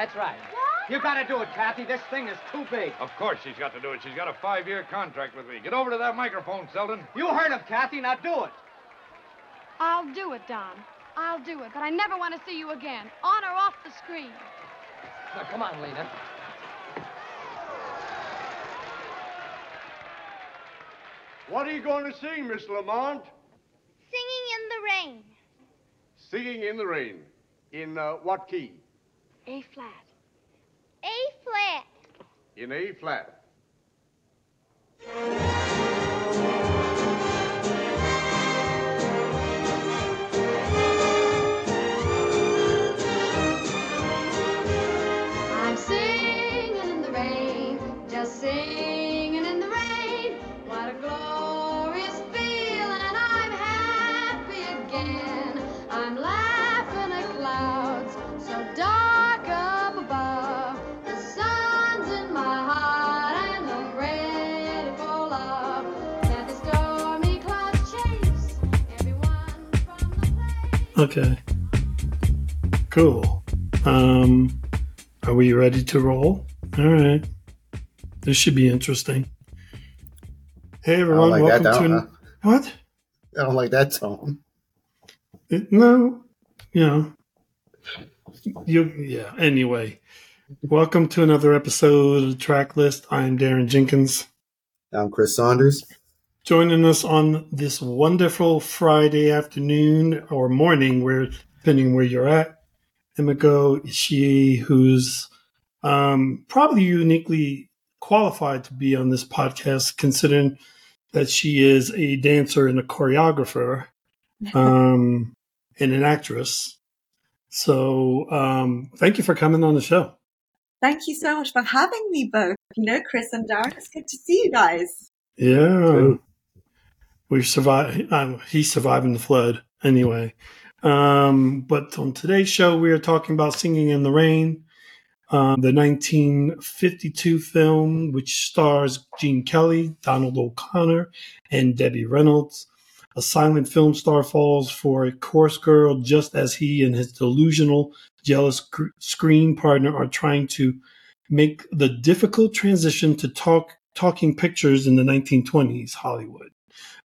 That's right. What? You gotta do it, Kathy. This thing is too big. Of course she's got to do it. She's got a five-year contract with me. Get over to that microphone, Selden. You heard of Kathy. Now do it. I'll do it, Don. I'll do it, but I never want to see you again, on or off the screen. Now, come on, Lena. What are you going to sing, Miss Lamont? Singing in the rain. Singing in the rain. In uh, what key? A flat. A flat. In A flat. Okay. Cool. Um, are we ready to roll? All right. This should be interesting. Hey everyone, like welcome that to an- what? I don't like that tone. It- no, you know, you yeah. Anyway, welcome to another episode of Tracklist. I'm Daron Jenkins. I'm Chris Saunders. Joining us on this wonderful Friday afternoon or morning, where depending where you're at, Emiko Ishii, who's um, probably uniquely qualified to be on this podcast, considering that she is a dancer and a choreographer um, and an actress. So, um, thank you for coming on the show. Thank you so much for having me both. You know, Chris and Daron, it's good to see you guys. Yeah, we've survived. Um, he's surviving the flood anyway. Um, but on today's show, we are talking about "Singing in the Rain," um, the 1952 film, which stars Gene Kelly, Donald O'Connor, and Debbie Reynolds. A silent film star falls for a coarse girl just as he and his delusional, jealous sc- screen partner are trying to make the difficult transition to talk talking pictures in the 1920s Hollywood.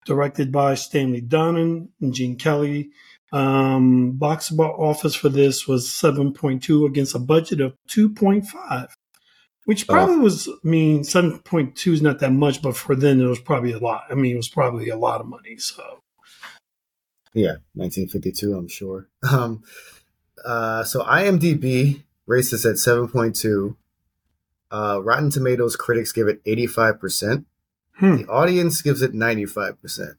Directed by Stanley Donen and Gene Kelly. Um, box office for this was 7.2 against a budget of 2.5, which probably was, I mean, 7.2 is not that much, but for then it was probably a lot. I mean, it was probably a lot of money. So, Yeah, 1952, I'm sure. Um, uh, so IMDb rates this at 7.2. Uh, Rotten Tomatoes critics give it 85%. Hmm, The audience gives it 95%.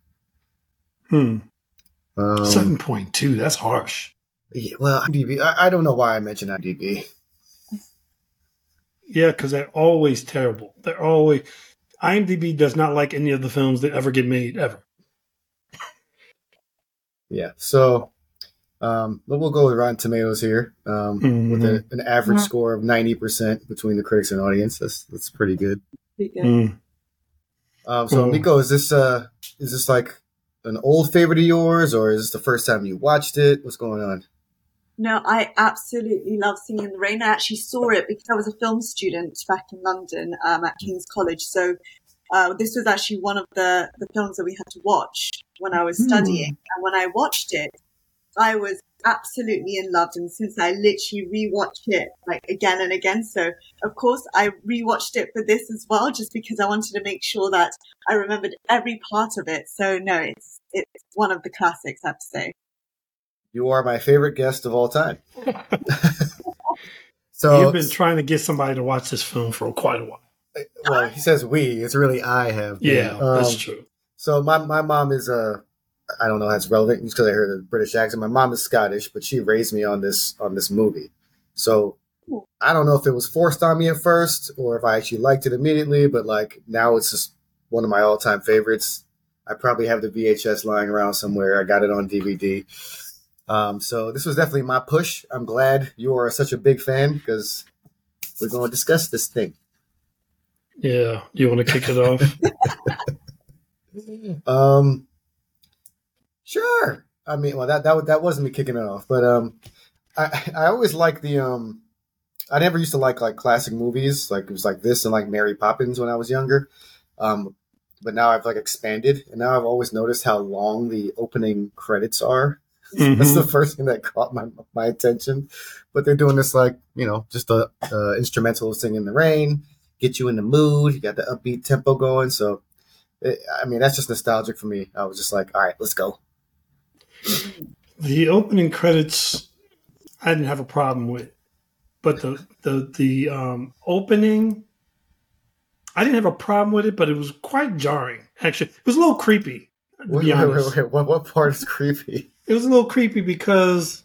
hmm. Um, 7.2, that's harsh. yeah, well, IMDb, I, I don't know why I mentioned IMDb. Yeah, because they're always terrible. They're always, IMDb does not like any of the films that ever get made, ever. Yeah, so um, we'll go with Rotten Tomatoes here um, with a, an average Mhm. score of 90% between the critics and audience. That's, that's pretty good. Pretty good. Mm. Um, so, Cool. Miko, is this uh, is this like an old favorite of yours, or is this the first time you watched it? What's going on? No, I absolutely love Singing in the Rain. I actually saw it because I was a film student back in London um, at King's College. So uh, this was actually one of the, the films that we had to watch when I was studying. And when I watched it, I was absolutely in love. And since I literally rewatched it like again and again. So of course I rewatched it for this as well, just because I wanted to make sure that I remembered every part of it. So no, it's, it's one of the classics, I have to say. You are my favorite guest of all time. so, You've been trying to get somebody to watch this film for quite a while. well, he says we. It's really I have. been. Yeah, that's Um, true. So my my mom is uh, I don't know how it's relevant because I heard a British accent. My mom is Scottish, but she raised me on this on this movie. So I don't know if it was forced on me at first or if I actually liked it immediately, but like now it's just one of my all time favorites. I probably have the VHS lying around somewhere. I got it on DVD. Um, so this was definitely my push. I'm glad you are such a big fan because we're going to discuss this thing. Yeah, you want to kick it off? Um, sure. I mean, well, that that that wasn't me kicking it off, but um, I I always like the um I never used to like like classic movies. Like it was like this and like Mary Poppins when I was younger. Um, but now I've like expanded, and now I've always noticed how long the opening credits are. That's the first thing that caught my my attention. But they're doing this like you know just a, instrumental singing in the rain, get you in the mood. You got the upbeat tempo going. So, it, I mean, that's just nostalgic for me. I was just like, all right, let's go. The opening credits, I didn't have a problem with, but the the the um, opening, I didn't have a problem with it, but it was quite jarring. Actually, it was a little creepy. Wait, wait, wait, wait. What what part is creepy? it was a little creepy because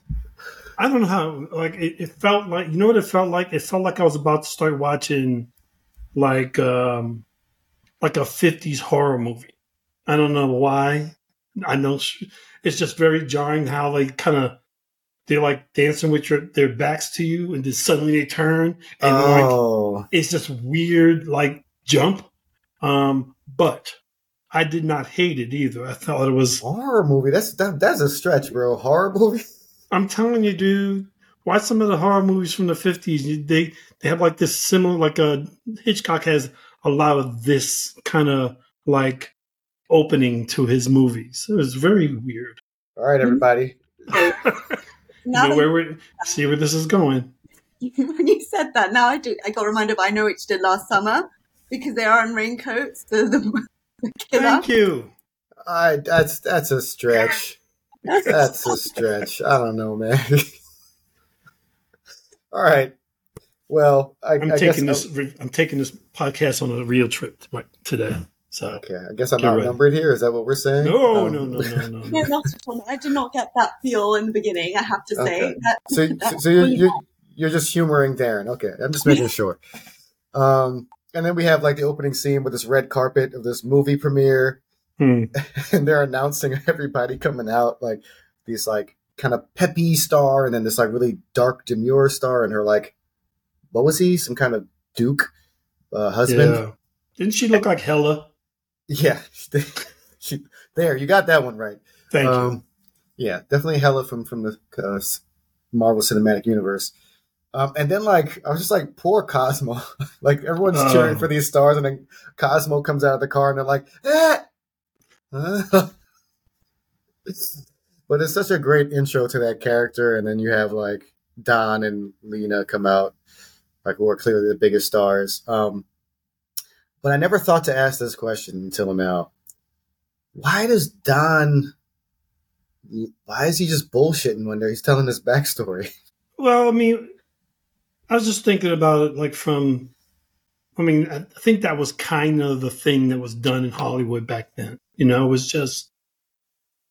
I don't know how like it, it felt like you know what it felt like. It felt like I was about to start watching like um like a fifties horror movie. I don't know why. I know it's just very jarring how they kind of they're like dancing with your their backs to you, and then suddenly they turn and like Oh, it's just weird like jump. Um, but I did not hate it either. I thought it was horror movie. That's that, that's a stretch, bro. Horror movie. I'm telling you, dude. Watch some of the horror movies from the fifties. They they have like this similar, like a Hitchcock has a lot of this kind of like opening to his movies. It was very weird. All right, everybody. You know where we see where this is going. when you said that, now I do. I got reminded. Of, I know what you did last summer because they are in raincoats. The the, the killer. Thank you. I that's that's a stretch. That's a stretch. I don't know, man. All right. Well, I, I'm I taking guess this. I'm taking this podcast on a real trip right today. So Okay, I guess I'm Get ready. outnumbered here. Is that what we're saying? no, Um, no, no, no, no, No, no. not at all. I did not get that feel in the beginning. I have to say. Okay. That, So, so, so you're, you're you're just humoring Daron. Okay, I'm just making sure. Um, and then we have like the opening scene with this red carpet of this movie premiere, Hmm. and they're announcing everybody coming out like these like kind of peppy star, and then this like really dark demure star, and her like, what was he? Some kind of duke uh, husband? Yeah. Didn't she look like Hela? Yeah, there you got that one right. Thank you. um, Yeah, definitely Hela from from the uh, Marvel Cinematic Universe. Um, and then like I was just like, poor Cosmo. like everyone's Oh. cheering for these stars, and then Cosmo comes out of the car, and they're like, eh! Huh? but it's such a great intro to that character, and then you have like Don and Lena come out, like who are clearly the biggest stars. Um, but I never thought to ask this question until now. Why does Don? Why is he just bullshitting when he's telling his backstory? Well, I mean, I was just thinking about it, like from. I mean, I think that was kind of the thing that was done in Hollywood back then. You know, it was just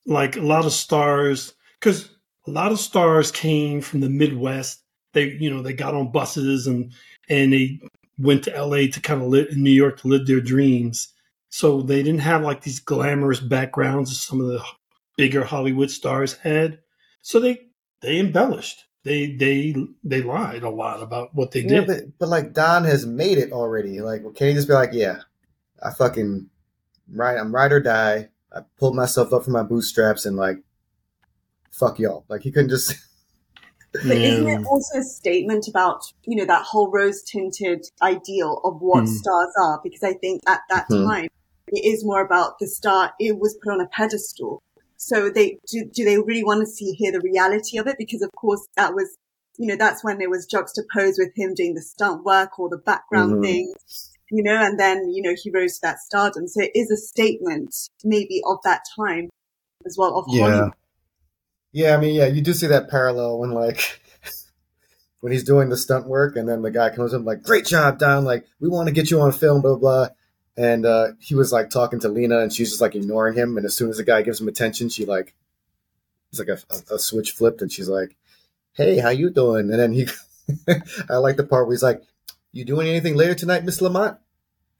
like a lot of stars, because a lot of stars came from the Midwest. They, you know, they got on buses and and they went to L.A. to kind of live in New York to live their dreams. So they didn't have like these glamorous backgrounds as some of the bigger Hollywood stars had. So they they embellished. They they they lied a lot about what they Yeah, did. but, but like Don has made it already. Like, can he just be like, yeah, I fucking right, I'm ride or die. I pulled myself up from my bootstraps and like, fuck y'all. Like he couldn't just. But isn't it also a statement about, you know, that whole rose tinted ideal of what Hmm. stars are? Because I think at that Hmm. time, it is more about the star, it was put on a pedestal. So they, do, do they really want to see here the reality of it? Because of course that was, you know, that's when it was juxtaposed with him doing the stunt work or the background Mhm. things, you know, and then, you know, he rose to that stardom. So it is a statement maybe of that time as well of Hollywood. Yeah, I mean, yeah, you do see that parallel when like when he's doing the stunt work, and then the guy comes up like, "Great job, Don! Like, we want to get you on film, blah blah." And uh, he was like talking to Lena, and she's just like ignoring him. And as soon as the guy gives him attention, she like, it's like a, a, a switch flipped, and she's like, "Hey, how you doing?" And then he, I like the part where he's like, "You doing anything later tonight, Miss Lamont?"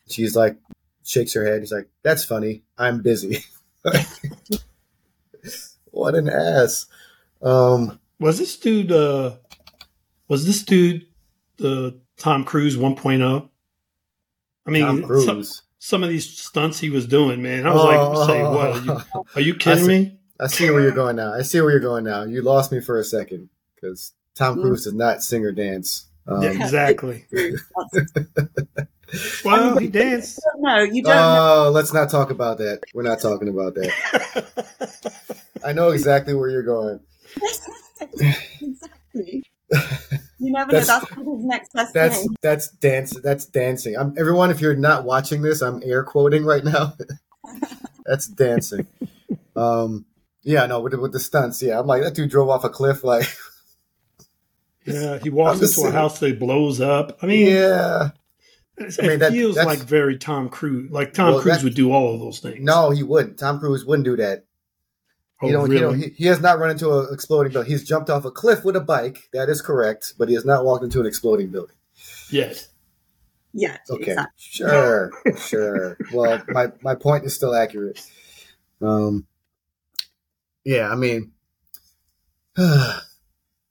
She's like, shakes her head. He's like, "That's funny. I'm busy." what an ass. Um, Was this dude? Uh, was this dude the Tom Cruise 1.0? I mean, Tom some, Cruise. some of these stunts he was doing, man. I was like, "Say what? Are you, are you kidding I me?" I see where you're going now. I see where you're going now. You lost me for a second because Tom Mm. Cruise does not sing or dance Um, Yeah, exactly. That's- Well, he danced. no, you don't know. Oh, let's not talk about that. We're not talking about that. I know exactly where you're going. exactly. You never know. That's- That's his next best That's thing. that's dance. That's dancing. I'm everyone. If you're not watching this, I'm air quoting right now. that's dancing. Um, yeah, no, with the, with the stunts, yeah, I'm like that dude drove off a cliff. Like, Yeah, he walks into a house that blows up. I mean, yeah, it I mean, that- feels like very Tom Cruise. Like Tom Well, Cruise would do all of those things. no, he wouldn't. Tom Cruise wouldn't do that. oh, you know, really? you know, he, he has not run into an exploding building. He's jumped off a cliff with a bike. That is correct, but he has not walked into an exploding building. yes. Yes. Okay, exactly. sure, sure. Well, my my point is still accurate. Um, yeah, I mean,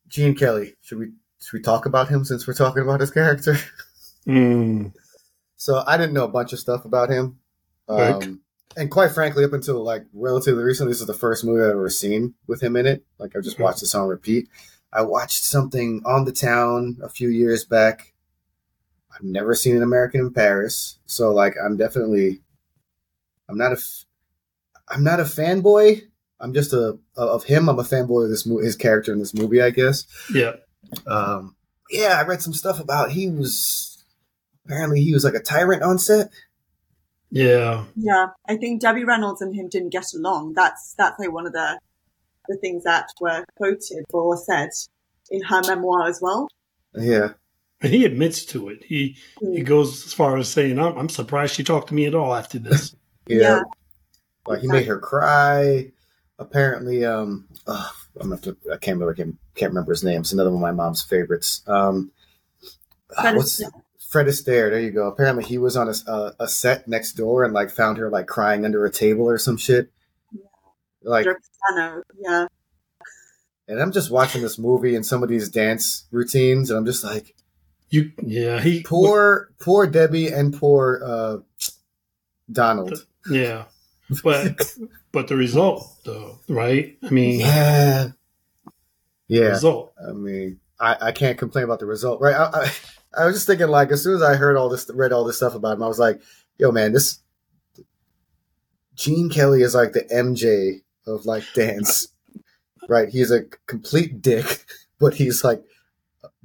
Gene Kelly. Should we should we talk about him since we're talking about his character? Mm. So I didn't know a bunch of stuff about him. Um, and quite frankly, up until like relatively recently, this is the first movie I've ever seen with him in it. Like I just Mhm. watched this on repeat. I watched something on the town a few years back. I've never seen an American in Paris, so like I'm definitely, I'm not a, f- I'm not a fanboy. I'm just a of him. I'm a fanboy of this movie, his character in this movie, I guess. Yeah. Um, yeah, I read some stuff about he was apparently he was like a tyrant on set. Yeah. Yeah, I think Debbie Reynolds and him didn't get along. That's that's like one of the the things that were quoted or said in her memoir as well. Yeah, And he admits to it. He he goes as far as saying, I'm, I'm surprised she talked to me at all after this. yeah. Yeah. Like he made her cry. Apparently, um, ugh, I'm gonna have to. I can't remember. I can't, can't remember his name. It's another one of my mom's favorites. Um, Fred what's Astaire. Fred Astaire? There there you go. Apparently, he was on a, a, a set next door and like found her like crying under a table or some shit. Like, Under a piano. Yeah. and I'm just watching this movie and some of these dance routines, and I'm just like, You yeah, he poor, poor Debbie and poor uh, Donald. Yeah. But but the result though, right? I mean Yeah, yeah. result. I mean, I, I can't complain about the result, right? I, I, I was just thinking, like, as soon as I heard all this, read all this stuff about him, I was like, yo, man, this Gene Kelly is like the MJ of like dance, right? He's a complete dick, but he's like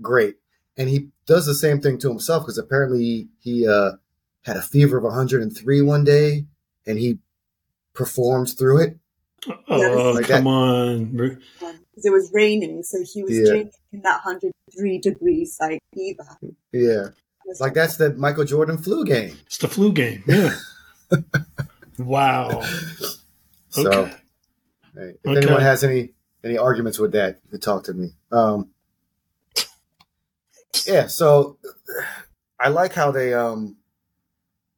great, and he does the same thing to himself because apparently he uh, had a fever of 103 one day, and he performs through it. Oh, Like come that. on. Because it was raining, so he was Yeah. drinking in that 103 degrees like fever. Yeah, It was like that's the Michael Jordan flu game. It's the flu game. Yeah. wow. So. Okay. Hey, if Okay. anyone has any any arguments with that, you can talk to me. Um, yeah, so I like how they um.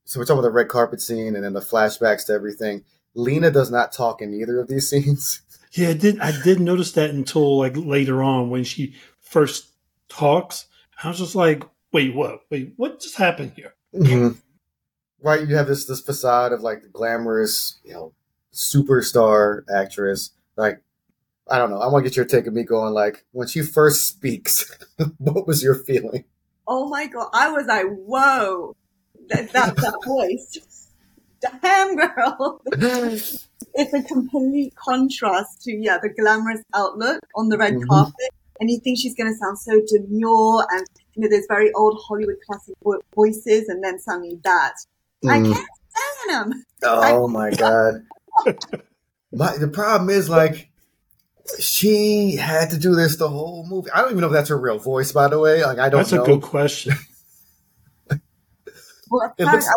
So we're talking about the red carpet scene and then the flashbacks to everything. Lena does not talk in either of these scenes. Yeah, I did I did notice that until like later on when she first talks. I was just like, wait, what? Wait, what just happened here? Mm-hmm. Right, you have this this facade of like the glamorous, you know, superstar actress. Like, I don't know. I want to get your take of me going. Like, when she first speaks, what was your feeling? Oh my god, I was like, whoa, that that, that voice, damn girl. It's a complete contrast to yeah the glamorous outlook on the red Mhm. carpet, and you think she's going to sound so demure and you know there's very old Hollywood classic vo- voices, and then suddenly that I Mm. can't stand them. Oh my god. My, the problem is like she had to do this the whole movie. I don't even know if that's her real voice, by the way. Like I don't That's know. a good question. Well, looks-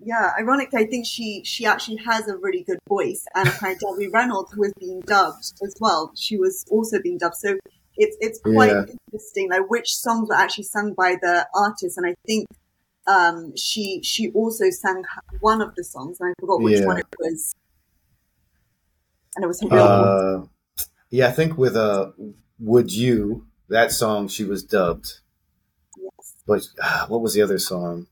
yeah, ironically, I think she she actually has a really good voice, and apparently Debbie Reynolds was being dubbed as well. She was also being dubbed, so it's it's quite Yeah. interesting, like which songs were actually sung by the artist, and I think um, she she also sang one of the songs, and I forgot which Yeah. one it was, and it was her. Uh, yeah, I think with uh, "Would You" that song she was dubbed, Yes. but ah, what was the other song?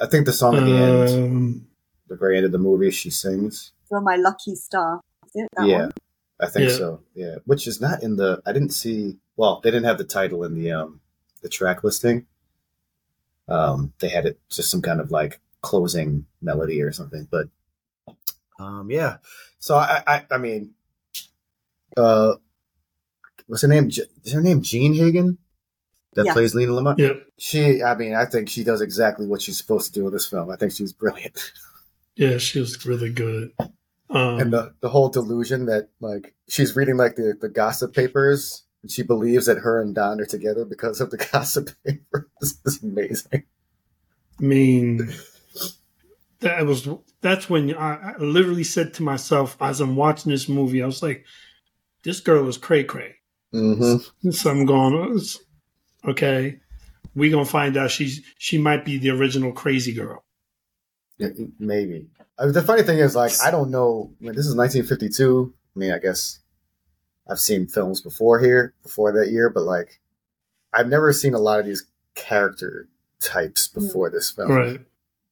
I think the song at the end, Um, the very end of the movie, she sings. For my lucky star, is it that yeah, one? I think Yeah. so. Yeah, which is not in the. I didn't see. Well, they didn't have the title in the um the track listing. um, they had it just some kind of like closing melody or something. But um, yeah, so I, I, I mean, uh, what's her name? Is her name Jean Hagen? That Yeah. plays Lena Lamont. Yep. She, I mean, I think she does exactly what she's supposed to do in this film. I think she's brilliant. Yeah, she was really good. Um, and the, the whole delusion that like she's reading like the, the gossip papers and she believes that her and Don are together because of the gossip papers is amazing. I mean, that was that's when I, I literally said to myself as I'm watching this movie, I was like, "This girl is cray cray." Mm-hmm. So I'm going, "Oh, it's- okay, we gonna find out she's she might be the original crazy girl. maybe. I mean, the funny thing is, like, I don't know. I mean, this is 1952. I mean, I guess I've seen films before here, before that year, but like, I've never seen a lot of these character types before this film. Right.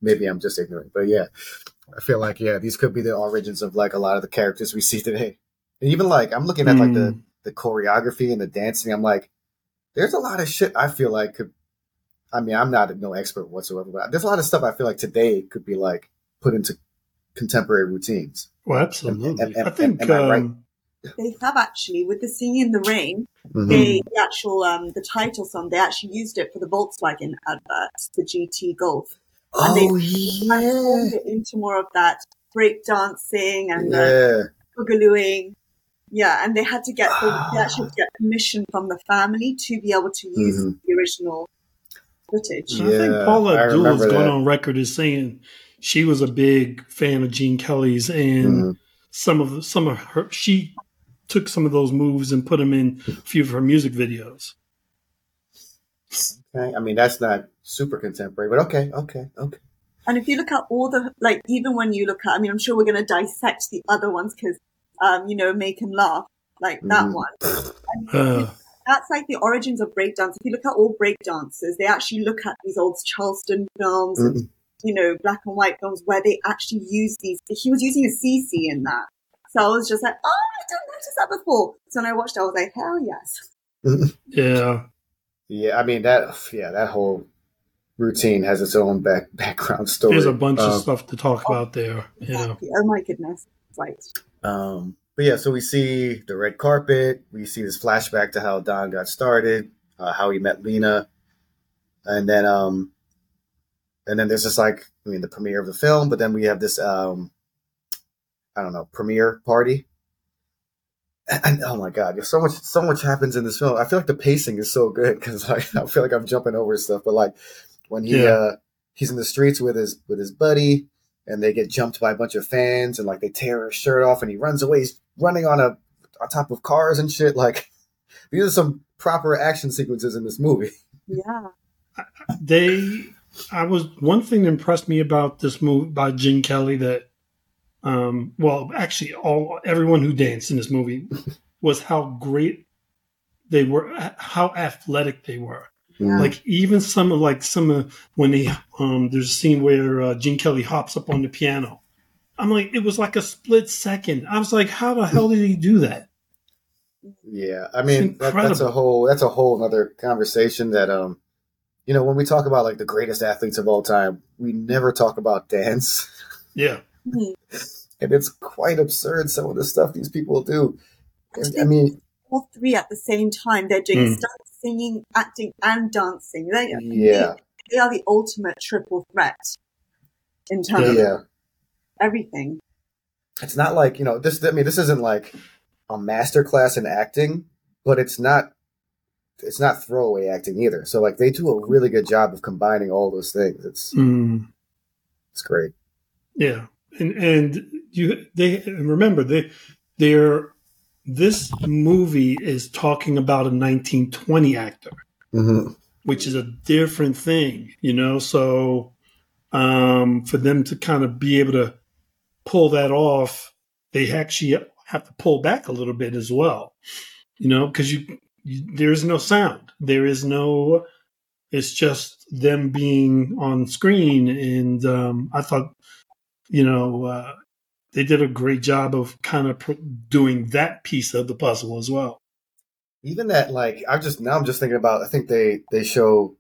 maybe I'm just ignorant, but yeah, I feel like yeah, these could be the origins of like a lot of the characters we see today. And even like I'm looking at like the Mm. the choreography and the dancing, I'm like, there's a lot of shit I feel like could. I mean, I'm not no expert whatsoever, but there's a lot of stuff I feel like today could be like put into contemporary routines. Well, absolutely. And- and- I think am I right? um, They have actually with the "Singing in the Rain." Mhm. They the actual um the title song. They actually used it for the Volkswagen adverts, the GT Golf. And they Oh transformed yeah, it into more of that break dancing and the yeah. boogalooing. Yeah, and they had to get they actually had to get permission from the family to be able to use Mhm. the original footage. I think Yeah, Paula I Abdul has remember gone on record as saying she was a big fan of Gene Kelly's, and Mhm. some of the, some of her she took some of those moves and put them in a few of her music videos. Okay. I mean, that's not super contemporary, but okay, okay, okay. And if you look at all the like, even when you look at, I mean, I'm sure we're going to dissect the other ones because, um, you know, make him laugh like that Mhm. one. Uh, That's like the origins of breakdance. If you look at all breakdancers, they actually look at these old Charleston films, and, Mhm. you know, black and white films where they actually use these. He was using a CC in that. So I was just like, oh, I didn't notice that before. So when I watched, it, I was like, hell yes. yeah, Yeah, I mean that. Yeah, that whole routine has its own back background story. there's a bunch Um, of stuff to talk about there. You know, Oh my goodness. Right. Um, but yeah, so we see the red carpet. We see this flashback to how Don got started, uh, how he met Lena, and then um, and then there's just like I mean the premiere of the film. But then we have this um, I don't know premiere party. And, oh my god, there's so much so much happens in this film. I feel like the pacing is so good because like, I feel like I'm jumping over stuff. But like when he Yeah. uh, he's in the streets with his with his buddy and they get jumped by a bunch of fans and like they tear his shirt off and he runs away he's running on a on top of cars and shit like these are some proper action sequences in this movie Yeah. they. I was one thing that impressed me about this movie by Gene Kelly that, um, well, actually, all everyone who danced in this movie was how great they were, how athletic they were. Yeah. Like even some of like some of when they um there's a scene where uh, Gene Kelly hops up on the piano. I'm like it was like a split second. I was like, how the hell did he do that? yeah i mean that, that's a whole that's a whole other conversation that um you know when we talk about like the greatest athletes of all time we never talk about dance Yeah, and it's quite absurd some of the stuff these people do i mean all three at the same time. They're doing Mm. stuff, singing, acting, and dancing. They, yeah. they are the ultimate triple threat in terms Yeah. of everything. it's not like you know this i mean this isn't like a master class in acting but it's not it's not throwaway acting either. So like they do a really good job of combining all those things. It's Mm, it's great. Yeah, and and you they and remember they they're this movie is talking about a 1920 actor. mm-hmm. which is a different thing, you know. So um, for them to kind of be able to pull that off, they actually have to pull back a little bit as well, you know, because you, you there is no sound, there is no. It's just them being on screen, and um, I thought, you know, uh, they did a great job of kind of pr- doing that piece of the puzzle as well. even that like i just now i'm just thinking about i think they they show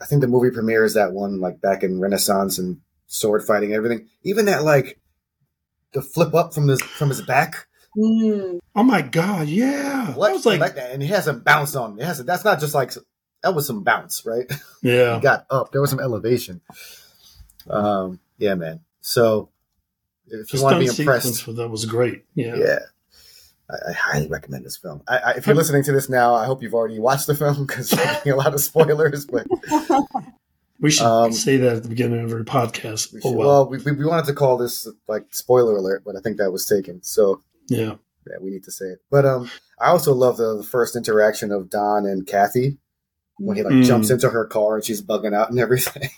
I think the movie premiere is that one like back in Renaissance and sword fighting and everything. Even that like the flip up from his from his back. Mm. Oh my god, yeah. What I was like, like that, and he has a bounce on. It has a, that's not just like that was some bounce, right? yeah. he got up. There was some elevation. Um, yeah, man. So if The you want to be impressed, that was great. Yeah. yeah, I, I highly recommend this film. I, I, if you're listening to this now, I hope you've already watched the film because you're getting a lot of spoilers. But We should Um, say that at the beginning of every podcast. we Oh should- well. well, we, we, we wanted to call this like spoiler alert, but I think that was taken. So yeah. yeah, we need to say it. But um, I also love the, the first interaction of Don and Kathy when he like Mm. jumps into her car and she's bugging out and everything.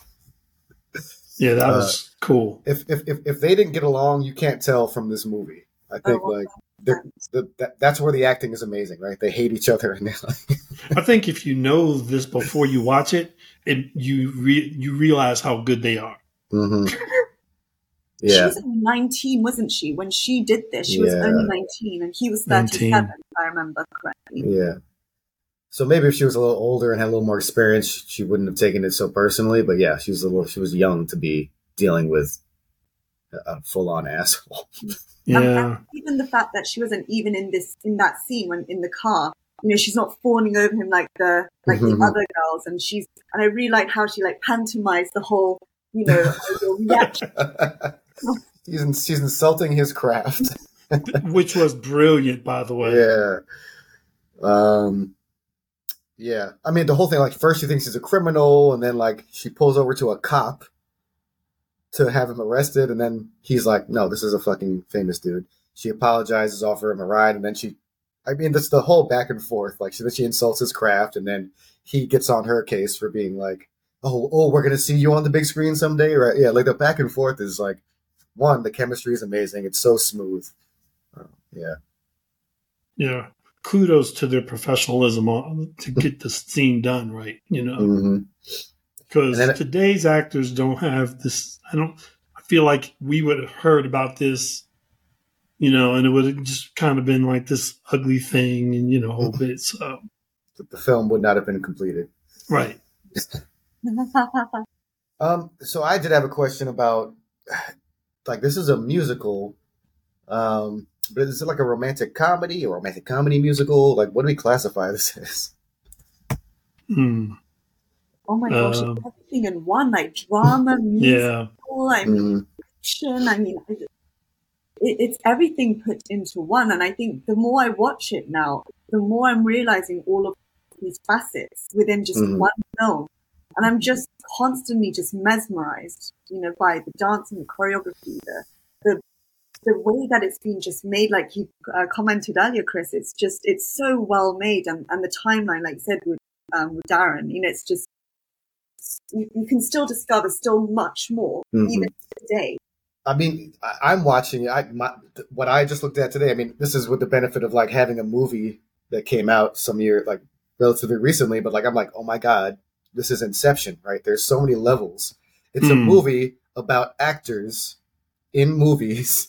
Yeah, that Uh, was cool. if, if if if they didn't get along, you can't tell from this movie. I think Oh, like the, that, that's where the acting is amazing, right? They hate each other and they're like, I think if you know this before you watch it, it you re- you realize how good they are. Mhm. She was 19, wasn't she? When she did this, she was only 19 and he was 19. 37, if I remember correctly. yeah. So maybe if she was a little older and had a little more experience, she wouldn't have taken it so personally. But yeah, she was a little, she was young to be dealing with a, a full on asshole. Yeah. And even the fact that she wasn't even in this in that scene when in the car, you know, she's not fawning over him like the like the other girls, and she's and I really liked how she like pantomized the whole, you know, reaction. she's, in, she's insulting his craft. Which was brilliant, by the way. Yeah. Um. Yeah, I mean the whole thing. Like first, she thinks he's a criminal, and then like she pulls over to a cop to have him arrested, and then he's like, "No, this is a fucking famous dude." She apologizes, offer him a ride, and then she, I mean, that's the whole back and forth. Like she, then she insults his craft, and then he gets on her case for being like, "Oh, oh, we're gonna see you on the big screen someday," right? Yeah, like the back and forth is like, one, the chemistry is amazing. It's so smooth. Uh, yeah. Yeah. Kudos to their professionalism on, to get the scene done right, you know. hmm Because then- today's actors don't have this. I don't. I feel like we would have heard about this, you know, and it would have just kind of been like this ugly thing, and you know, whole bit. So The film would not have been completed. right. Um, so I did have a question about, like, this is a musical, um, but is it like a romantic comedy or romantic comedy musical? Like, what do we classify this as? Hmm. oh my gosh, Um, it's everything in one, like drama, music, Yeah. I mean, Mhm. action. I mean, it, it's everything put into one. And I think the more I watch it now, the more I'm realizing all of these facets within just Mhm. one film. And I'm just constantly just mesmerized, you know, by the dance and the choreography, the, the, the way that it's been just made, like you uh, commented earlier, Chris, it's just, it's so well made. And, and the timeline, like you said, with, um, with Daron, you know, it's just, you, you can still discover still much more, Mhm. even today. I mean, I, I'm watching it. I, my, th- what I just looked at today, I mean, this is with the benefit of like having a movie that came out some year, like relatively recently, but like, I'm like, oh my God, this is Inception, right? There's so many levels. It's a Hmm. movie about actors in movies,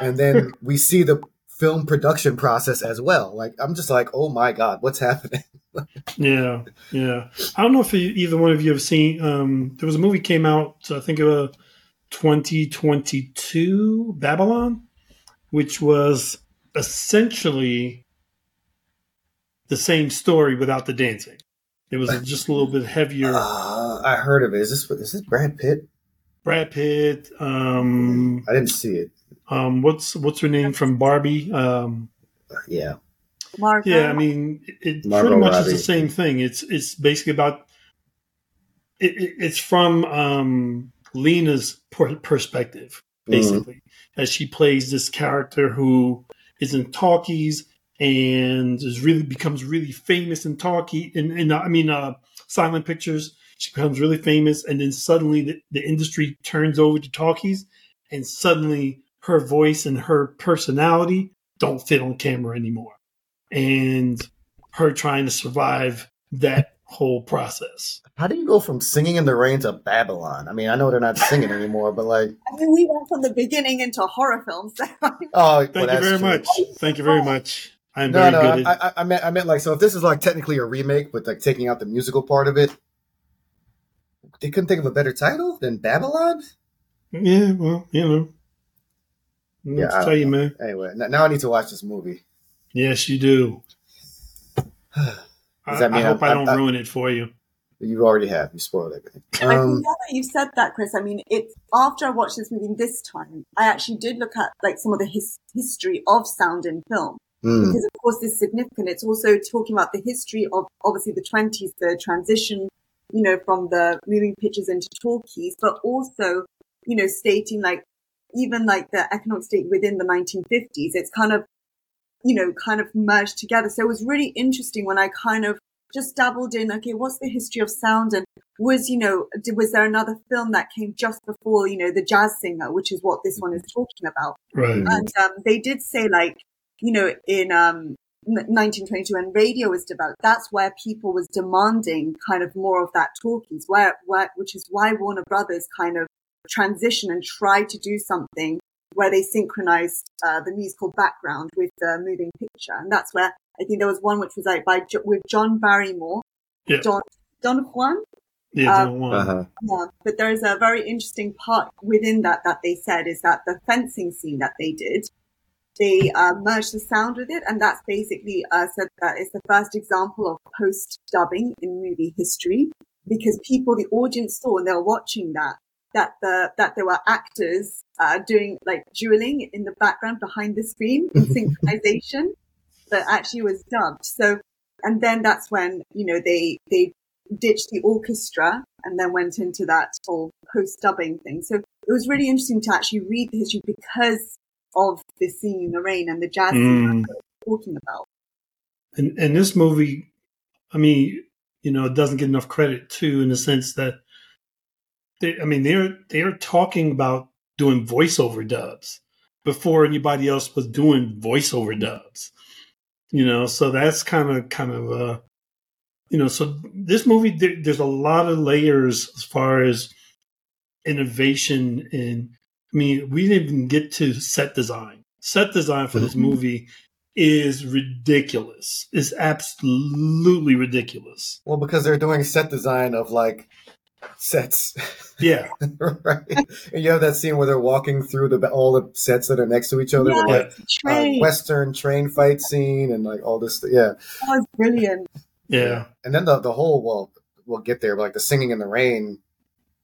and then we see the film production process as well. Like, I'm just like, oh my God, what's happening? Yeah, yeah. I don't know if either one of you have seen. Um, there was a movie came out. I think it uh, 2022, Babylon, which was essentially the same story without the dancing. It was just a little bit heavier. Uh, I heard of it. Is this is this Brad Pitt? Brad Pitt. Um, I didn't see it. Um, what's what's her name from Barbie? Um, Yeah. Margot. Yeah, I mean, it, it Margot pretty much is the same thing. It's it's basically about it, it, it's from um, Lena's per- perspective, basically, as she plays this character who is in talkies and is really becomes really famous in talkie in, in I mean uh, silent pictures. She becomes really famous, and then suddenly the, the industry turns over to talkies, and suddenly her voice and her personality don't fit on camera anymore and her trying to survive that whole process. How do you go from singing in the rain to Babylon? I mean, I know they're not singing anymore, but like, I mean, we went from the beginning into horror films. oh, Thank well, you very true. much. Thank you very much. I'm No, very no, good I, I, I meant, I meant like, so if this is like technically a remake, but like taking out the musical part of it, they couldn't think of a better title than Babylon. Yeah, well, you know. Yeah, Let's I tell you, man. Anyway, now I need to watch this movie. Yes, you do. I, that mean I hope I- I, don't I- ruin it for you. You already have. You spoiled everything. I think Um, now that you've said that, Chris, I mean, it's after I watched this movie this time, I actually did look at like some of the his, history of sound in film hmm. because, of course, it's significant. It's also talking about the history of obviously the twenties, the transition, you know, from the moving pictures into talkies, but also, you know, stating like even like the economic state within the 1950s. It's kind of, you know, kind of merged together. So it was really interesting when I kind of just dabbled in, okay, what's the history of sound? And was, you know, did, was there another film that came just before, you know, The Jazz Singer, which is what this one is talking about? Right. And um, they did say, like, you know, in um, 1922 when radio was developed, that's where people was demanding kind of more of that talkies, where, where, which is why Warner Brothers kind of transitioned and try to do something where they synchronized uh, the musical background with the moving picture. And that's where I think there was one which was like by Jo- with John Barrymore, Yeah. Don Don Juan. Yeah, uh, don't uh-huh. Yeah, but there is a very interesting part within that that they said is that the fencing scene that they did, they uh, merged the sound with it, and that's basically uh, said that it's the first example of post dubbing in movie history because people, the audience saw and they were watching that that the that there were actors uh, doing like dueling in the background behind the screen in synchronization that actually was dubbed. So, and then that's when you know they they ditched the orchestra and then went into that whole post dubbing thing. So it was really interesting to actually read the history because of the scene in the rain and the jazz Mm. that talking about. And and this movie, I mean, you know, it doesn't get enough credit too, in the sense that they, I mean, they're they're talking about doing voiceover dubs before anybody else was doing voiceover dubs. You know, so that's kind of kind of uh, you know, so this movie there, there's a lot of layers as far as innovation and I mean, we didn't even get to set design. Set design for this Mhm. movie is ridiculous. It's absolutely ridiculous. Well, because they're doing set design of like sets, Yeah. right? And you have that scene where they're walking through the all the sets that are next to each other, Yeah, like the uh. Western train fight scene and like all this. Yeah, that was brilliant. Yeah. and then the the whole well, we'll get there, but like the singing in the rain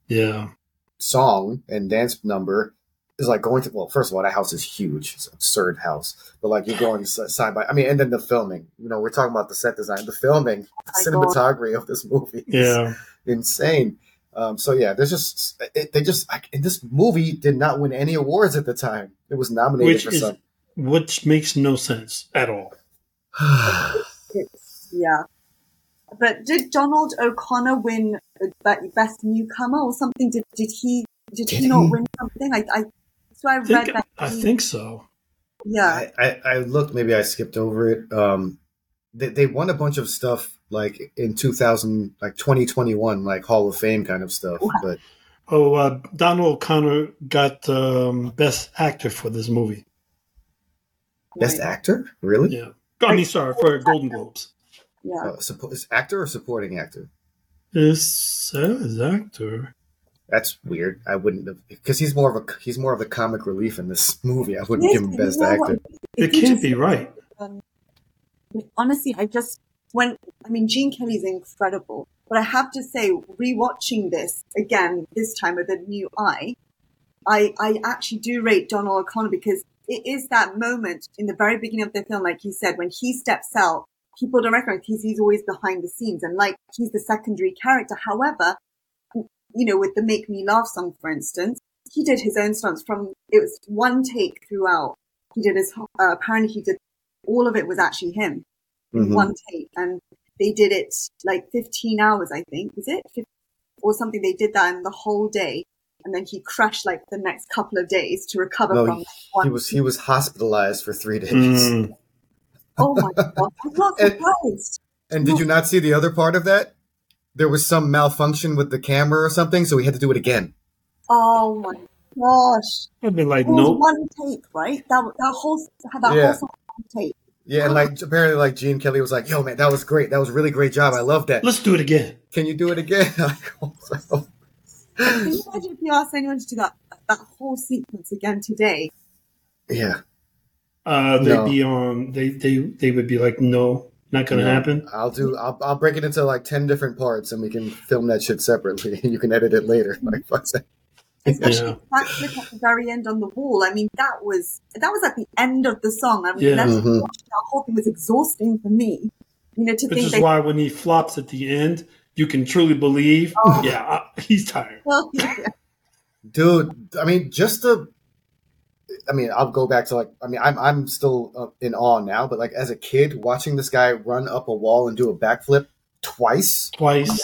Yeah. song and dance number is like going to well first of all that house is huge it's an absurd house but like you're going side by i mean and then the filming you know we're talking about the set design the filming the my God. cinematography of this movie is Yeah. insane um, so yeah there's just it, they just I, this movie did not win any awards at the time it was nominated Which for is some which makes no sense at all. Yeah. But did Donald O'Connor win the best newcomer or something? Did did he did, Did he not he? win something? I I so I I read think, that. I he- think so. yeah. I, I, I looked maybe i skipped over it um they, they won a bunch of stuff like in 2000 like 2021 like hall of fame kind of stuff Wow. but Oh, uh, Donald O'Connor got um, best actor for this movie. best Right. actor really Yeah. I mean, sorry, for Golden Globes. Yeah. Uh, suppo- is actor or supporting actor? It says actor. That's weird. I wouldn't have because he's more of a he's more of the comic relief in this movie. I wouldn't Yes, give him but you best know what? actor. It If can't just- be right. um, honestly, I just when I mean Gene Kelly's incredible, but I have to say, rewatching this again this time with a new eye, I I actually do rate Donald O'Connor because it is that moment in the very beginning of the film, like you said, when he steps out, people don't recognize because he's always behind the scenes and like he's the secondary character. However, you know, with the Make 'Em Laugh song, for instance, he did his own stunts from it was one take throughout. He did his uh, apparently he did all of it was actually him in Mhm. one take, and they did it like 15 hours, I think, was it, Fif- or something? They did that in the whole day, and then he crashed like the next couple of days to recover No, from one. He was he was hospitalized for three days. Mm. Oh my god, I'm not And- surprised. And did you not see the other part of that? There was some malfunction with the camera or something, so we had to do it again. Oh my gosh, I'd be like, no. nope. one take, right? That that whole that Yeah. whole song was one take. Yeah, and like apparently, like Gene Kelly was like, "Yo, man, that was great. That was a really great job. I love that. Let's do it again. Can you do it again?" I hope so. Can you imagine if you asked anyone to do that that whole sequence again today? Yeah. Uh, they'd No. be on. They they they would be like, no, not gonna No, happen. I'll do. I'll, I'll break it into like ten different parts, and we can film that shit separately. you can edit it later. Like fuck that. Especially Yeah. that clip at the very end on the wall. I mean, that was that was at the end of the song. I mean, Yeah. that's, that whole thing was exhausting for me. You know, to Which think is they why when he flops at the end, you can truly believe, Oh. yeah, uh, he's tired. well, yeah. dude. I mean, just the. I mean, I'll go back to like. I mean, I'm I'm still uh, in awe now, but like as a kid, watching this guy run up a wall and do a backflip twice. Twice.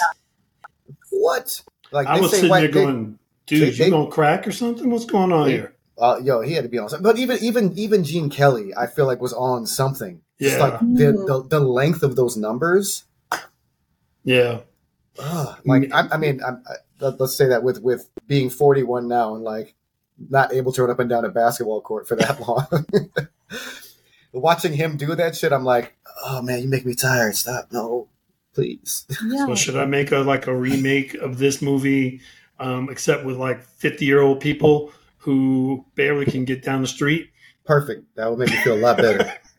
What? Like I they was say, sitting what- there going, dude, they- you they- gonna crack or something? What's going on They- here? Uh, yo, he had to be on something. But even even even Gene Kelly, I feel like was on something. Just Yeah. like the, mm. the the length of those numbers. Yeah. Ugh, like mm. I, I mean, I'm, I, let- let's say that with with being 41 now and like not able to run up and down a basketball court for that long. Watching him do that shit, I'm like, oh man, you make me tired. Stop, no, please. yeah. So should I make a like a remake of this movie, um, except with like fifty year old people who barely can get down the street? Perfect. That would make me feel a lot better.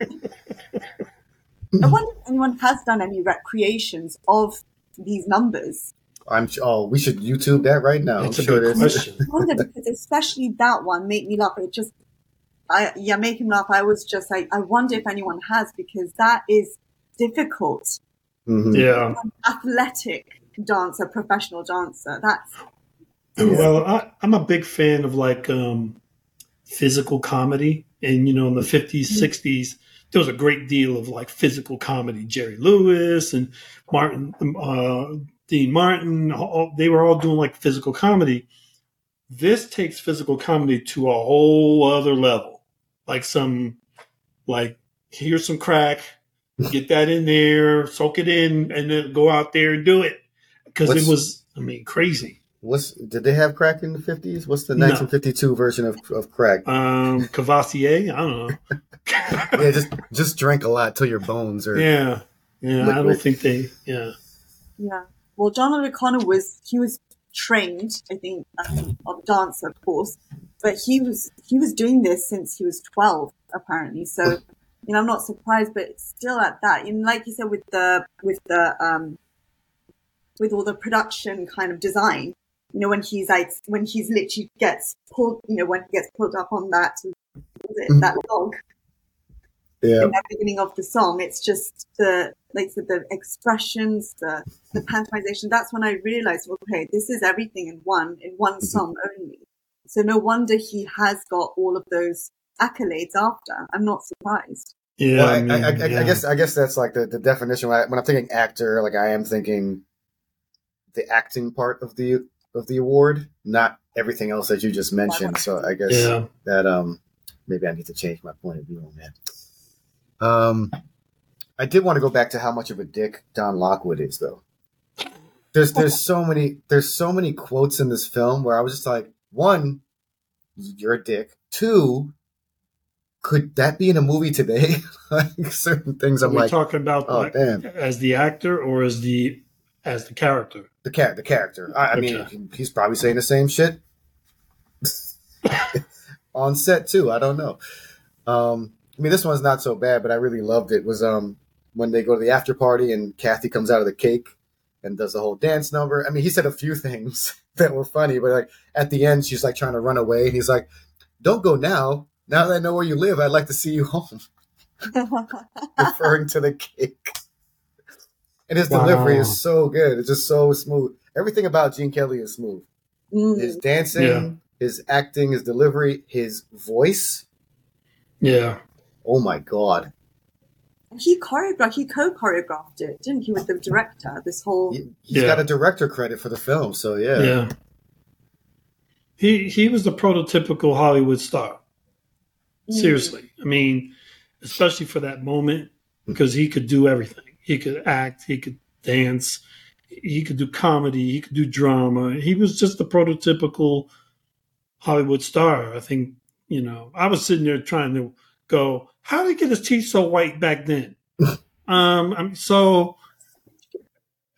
I wonder if anyone has done any recreations of these numbers. I'm. Oh, we should YouTube that right now. It's I'm a sure good there's. question. I wonder because especially that one made me laugh. It just, I yeah, Make 'Em Laugh. I was just like, I wonder if anyone has because that is difficult. Mhm. Yeah. Athletic dancer, professional dancer. That's Well, I, I'm a big fan of like um, physical comedy, and you know, in the 50s, 60s, there was a great deal of like physical comedy. Jerry Lewis and Martin, uh, Dean Martin, all, they were all doing like physical comedy. This takes physical comedy to a whole other level. Like some, like here's some crack, get that in there, soak it in, and then go out there and do it because it was, I mean, crazy. What's did they have crack in the 50s? What's the 1952 version of, of crack? um Courvoisier. I don't know. yeah, just just drink a lot till your bones are. yeah, yeah. I don't think they. Yeah, yeah. Well, Donald O'Connor was he was trained, I think, um, of dance, of course, but he was he was doing this since he was twelve, apparently. So, you know, I'm not surprised, but still at that, and like you said, with the with the um, with all the production kind of design, you know, when he's like when he's literally gets pulled, you know, when he gets pulled up on that what was it, that mm-hmm. log Yeah. in the beginning of the song. It's just the like I said, the expressions, the the pantomization. That's when I realized, okay, this is everything in one in one mm-hmm. song only. So no wonder he has got all of those accolades after. I'm not surprised. yeah. Well, I, I, mean, I, I, yeah. I guess I guess that's like the, the definition. When, I, when I'm thinking actor, like I am thinking the acting part of the of the award, not everything else that you just mentioned. So I guess Yeah, that um maybe I need to change my point of view on that. Um, I did want to go back to how much of a dick Don Lockwood is, though. There's there's so many there's so many quotes in this film where I was just like, one, you're a dick. Two, could that be in a movie today? like certain things, I'm we like, talking about oh like, as the actor or as the as the character? the cat, the character. I, I mean, Okay. he's probably saying the same shit on set too. I don't know. Um, I mean, this one's not so bad, but I really loved it. Was um when they go to the after party and Kathy comes out of the cake and does the whole dance number. I mean, he said a few things that were funny, but like at the end, she's like trying to run away, and he's like, "Don't go now. Now that I know where you live, I'd like to see you home." referring to the cake. And his delivery is so good. It's just so smooth. Everything about Gene Kelly is smooth. His Mm. dancing, Yeah. his acting, his delivery, his voice. Yeah, Oh my god. He choreographed, he co-choreographed it, didn't he, with the director? This whole He, he's Yeah. got a director credit for the film, so yeah. yeah. He he was the prototypical Hollywood star. Mm. Seriously, I mean, especially for that moment because he could do everything. He could act, he could dance, he could do comedy, he could do drama. He was just the prototypical Hollywood star. I think, you know, I was sitting there trying to go, how did he get his teeth so white back then? um, I'm so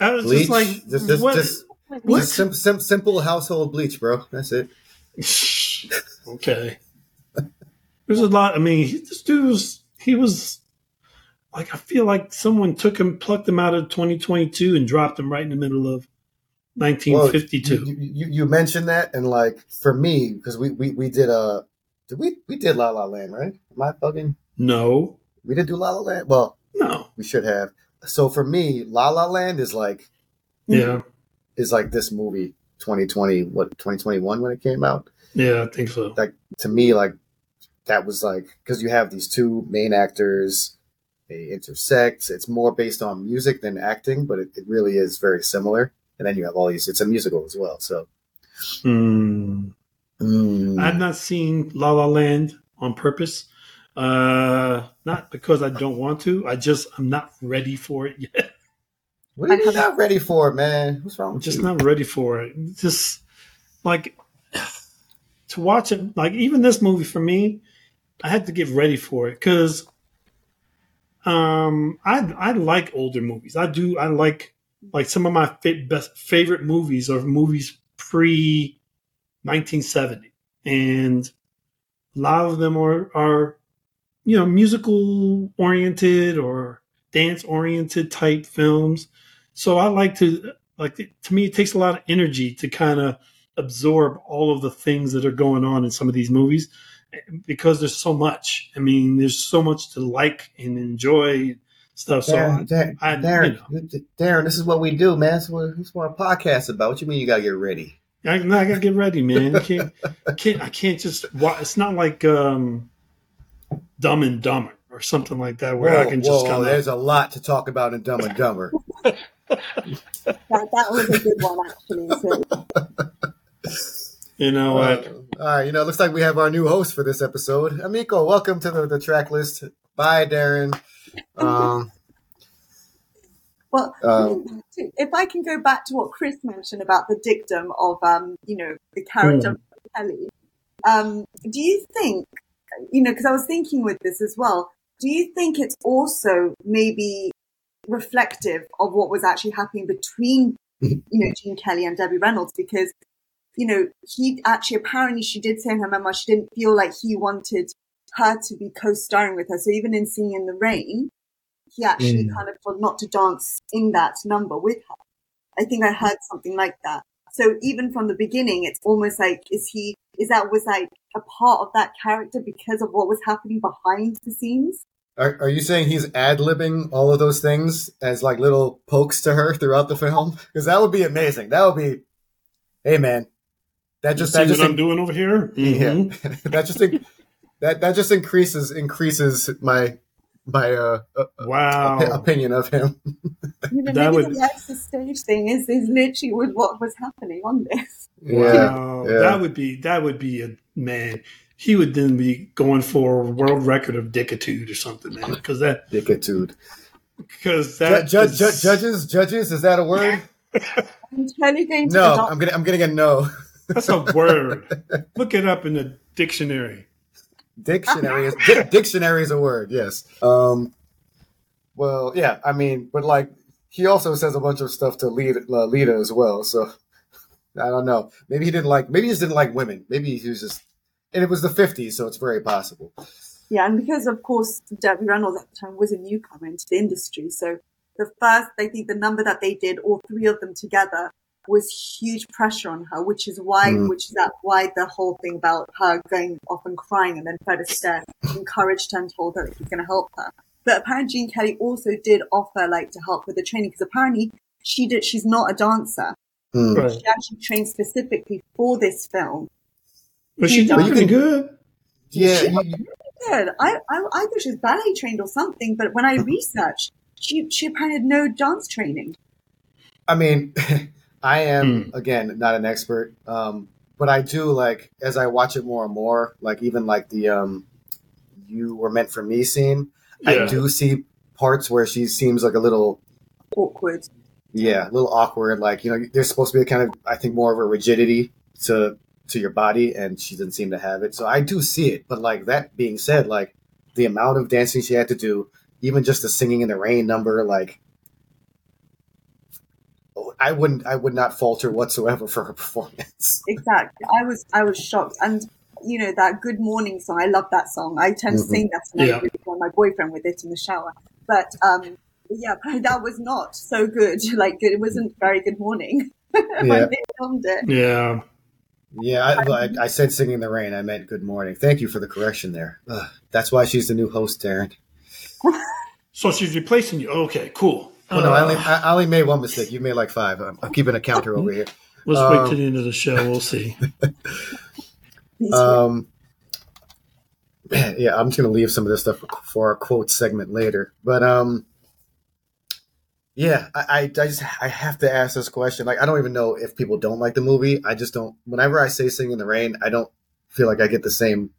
I was Bleach, just like, just, just, what? just What? Just sim- sim- simple household bleach, bro. That's it. okay. There's a lot. I mean, he- this dude was, he was like, I feel like someone took him, plucked him out of 2022 and dropped him right in the middle of Well, 1952. you, you, you mentioned that, and like for me, because we, we we did a did we we did La La Land, right? Am I fucking? no, We did do La La Land. Well, no. we should have. So for me, La La Land is like Yeah. is like this movie 2020 what 2021 when it came out Yeah, I think so. like to me like that was like because you have these two main actors they intersect it's more based on music than acting but it, it really is very similar and then you have all these it's a musical as well so Hmm. mm, I've not seen La La Land on purpose. Uh, not because I don't want to. I just I'm not ready for it yet. what are you not ready for man what's wrong with just you? not ready for it. Just like to watch it. Like even this movie for me, I had to get ready for it because um I I like older movies. I do. I like like some of my fa- best favorite movies are movies pre 1970, and a lot of them are are you know musical oriented or dance oriented type films. So I like to like to me it takes a lot of energy to kind of absorb all of the things that are going on in some of these movies because there's so much. I mean, there's so much to like and enjoy stuff. So Daron, Daron, I- Daron, you Daron, this is what we do, man. That's what, that's what our podcast about. What you mean you gotta get ready? I, I gotta get ready, man. I can't, I can't, I can't just. wa It's not like um, Dumb and Dumber or something like that where I Whoa, can just whoa, kind there's a lot to talk about in Dumb and Dumber. That, that was a good one, actually. So, You know what? Uh, all right, you know, it looks like we have our new host for this episode. Emiko, welcome to the, the Tracklist. Bye, Daron. Um, well, Um, if I can go back to what Chris mentioned about the dictum of, um, you know, the character of Kelly, um, do you think, you know, because I was thinking with this as well, do you think it's also maybe reflective of what was actually happening between, you know, Gene Kelly and Debbie Reynolds? Because, you know, he actually, apparently she did say in her memoir, she didn't feel like he wanted her to be co-starring with her. So even in Singing in the Rain, he actually Mm. kind of told not to dance in that number with her. I think I heard something like that. So even from the beginning, it's almost like, is he, is that was like a part of that character because of what was happening behind the scenes? are, are you saying he's ad libbing all of those things as like little pokes to her throughout the film? Because that would be amazing. That would be, hey man, that just See that what just I'm doing over here? yeah, Mhm. that just in- that that just increases increases my my uh, uh, Wow. opi- opinion of him. You know, That maybe would- the stage thing is, is literally with what was happening on this. Wow. yeah. That would be that would be a man. He would then be going for a world record of dickitude or something, man. Because that Dickitude. because that ju- is- ju- judges, judges, is that a word? I'm totally going to No, adopt I'm gonna I'm gonna get no. That's a word. Look it up in the dictionary. Dictionary is di- dictionary is a word. Yes. Um. Well, yeah. I mean, but like he also says a bunch of stuff to lead uh, Lina as well. So I don't know. Maybe he didn't like. Maybe he just didn't like women. Maybe he was just. And it was the '50s, so it's very possible. Yeah, and because of course Debbie Reynolds at the time was a newcomer into the industry, so the first, I think the number that they did, all three of them together, was huge pressure on her, which is why, Mm. which is that why the whole thing about her going off and crying and then Fred Astaire encouraged her and told her that he's going to help her. But apparently Gene Kelly also did offer like to help with the training because apparently she did, she's not a dancer. Hmm. Right. She actually trained specifically for this film. But she did pretty good. Yeah. you- good. I, I, I thought she was ballet trained or something, but when I researched, she, she apparently had no dance training. I mean, I am Hmm. again not an expert, um, but I do like as I watch it more and more. Like even like the um, "You Were Meant for Me" scene, I do see parts where she seems like a little, Awkward. yeah, a little awkward. Like you know, there's supposed to be a kind of, I think, more of a rigidity to to your body, and she doesn't seem to have it. So I do see it. But like that being said, like the amount of dancing she had to do, even just the singing in the rain number, like I wouldn't. I would not falter whatsoever for her performance. Exactly. I was I was shocked, and you know that "Good Morning" song. I love that song. I tend to sing that to my, Yeah. with my boyfriend with it in the shower. But um, yeah, that was not so good. Like it wasn't very good morning when Yeah. they filmed it. Yeah. Yeah, I, I, I said "Singing in the Rain." I meant "Good Morning." Thank you for the correction there. Ugh, that's why she's the new host, Daron. So she's replacing you. Okay, cool. Oh, no, I only, I I only made one mistake. You made like five. I'm, I'm keeping a counter over here. let's um, wait till the end of the show. We'll see. Um, yeah, I'm just gonna leave some of this stuff for our quote segment later. But um, yeah, I, I, I just I have to ask this question. Like, I don't even know if people don't like the movie. I just don't. Whenever I say "Sing in the Rain," I don't feel like I get the same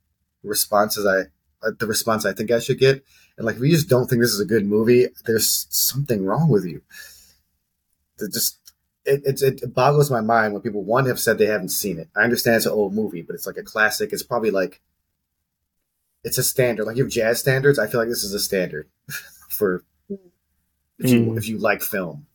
response as I the response I think I should get. And like, if you just don't think this is a good movie, there's something wrong with you. It just it, it, it boggles my mind when people one have said they haven't seen it. I understand it's an old movie, but it's like a classic. It's probably like it's a standard. Like you have jazz standards. I feel like this is a standard for if you Mm. if you like film.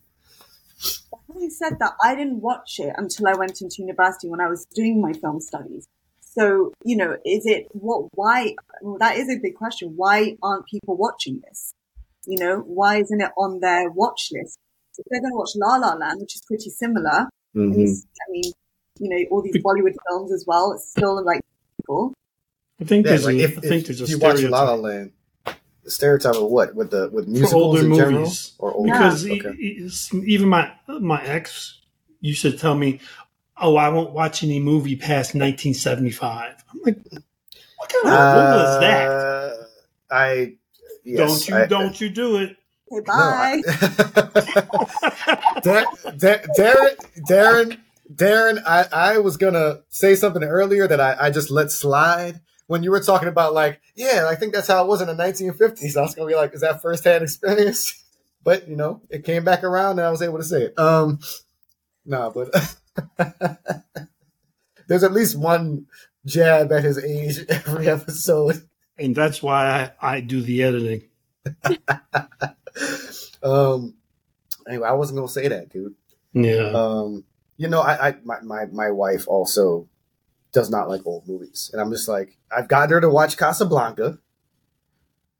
Having said that, I didn't watch it until I went into university when I was doing my film studies. So, you know, is it what, why, well, that is a big question. Why aren't people watching this? You know, why isn't it on their watch list? If they're going to watch La La Land, which is pretty similar, and Mhm. I mean, you know, all these Bollywood films as well, it's still like people. I think Yeah, there's like a, if, I think if there's a you watch La La Land, the stereotype of what with the with musicals older in general movies. or older because okay. e- e- even my my ex used to tell me, "Oh, I won't watch any movie past 1975." I'm like, "What kind of rule is that? Uh, I yes, don't you I- don't you do it?" Okay, No, bye. I- Dar- Dar- Daron, Daron, Daron, I, I was gonna say something earlier that I, I just let slide when you were talking about like, yeah, I think that's how it was in the 1950s. I was gonna be like, is that firsthand experience? But you know, it came back around and I was able to say it. Um, no, but there's at least one jab at his age every episode. And that's why I, I do the editing. um, anyway, I wasn't gonna say that, dude. Yeah, Um, you know, I, I my, my my wife also does not like old movies, and I'm just like, I've gotten her to watch Casablanca,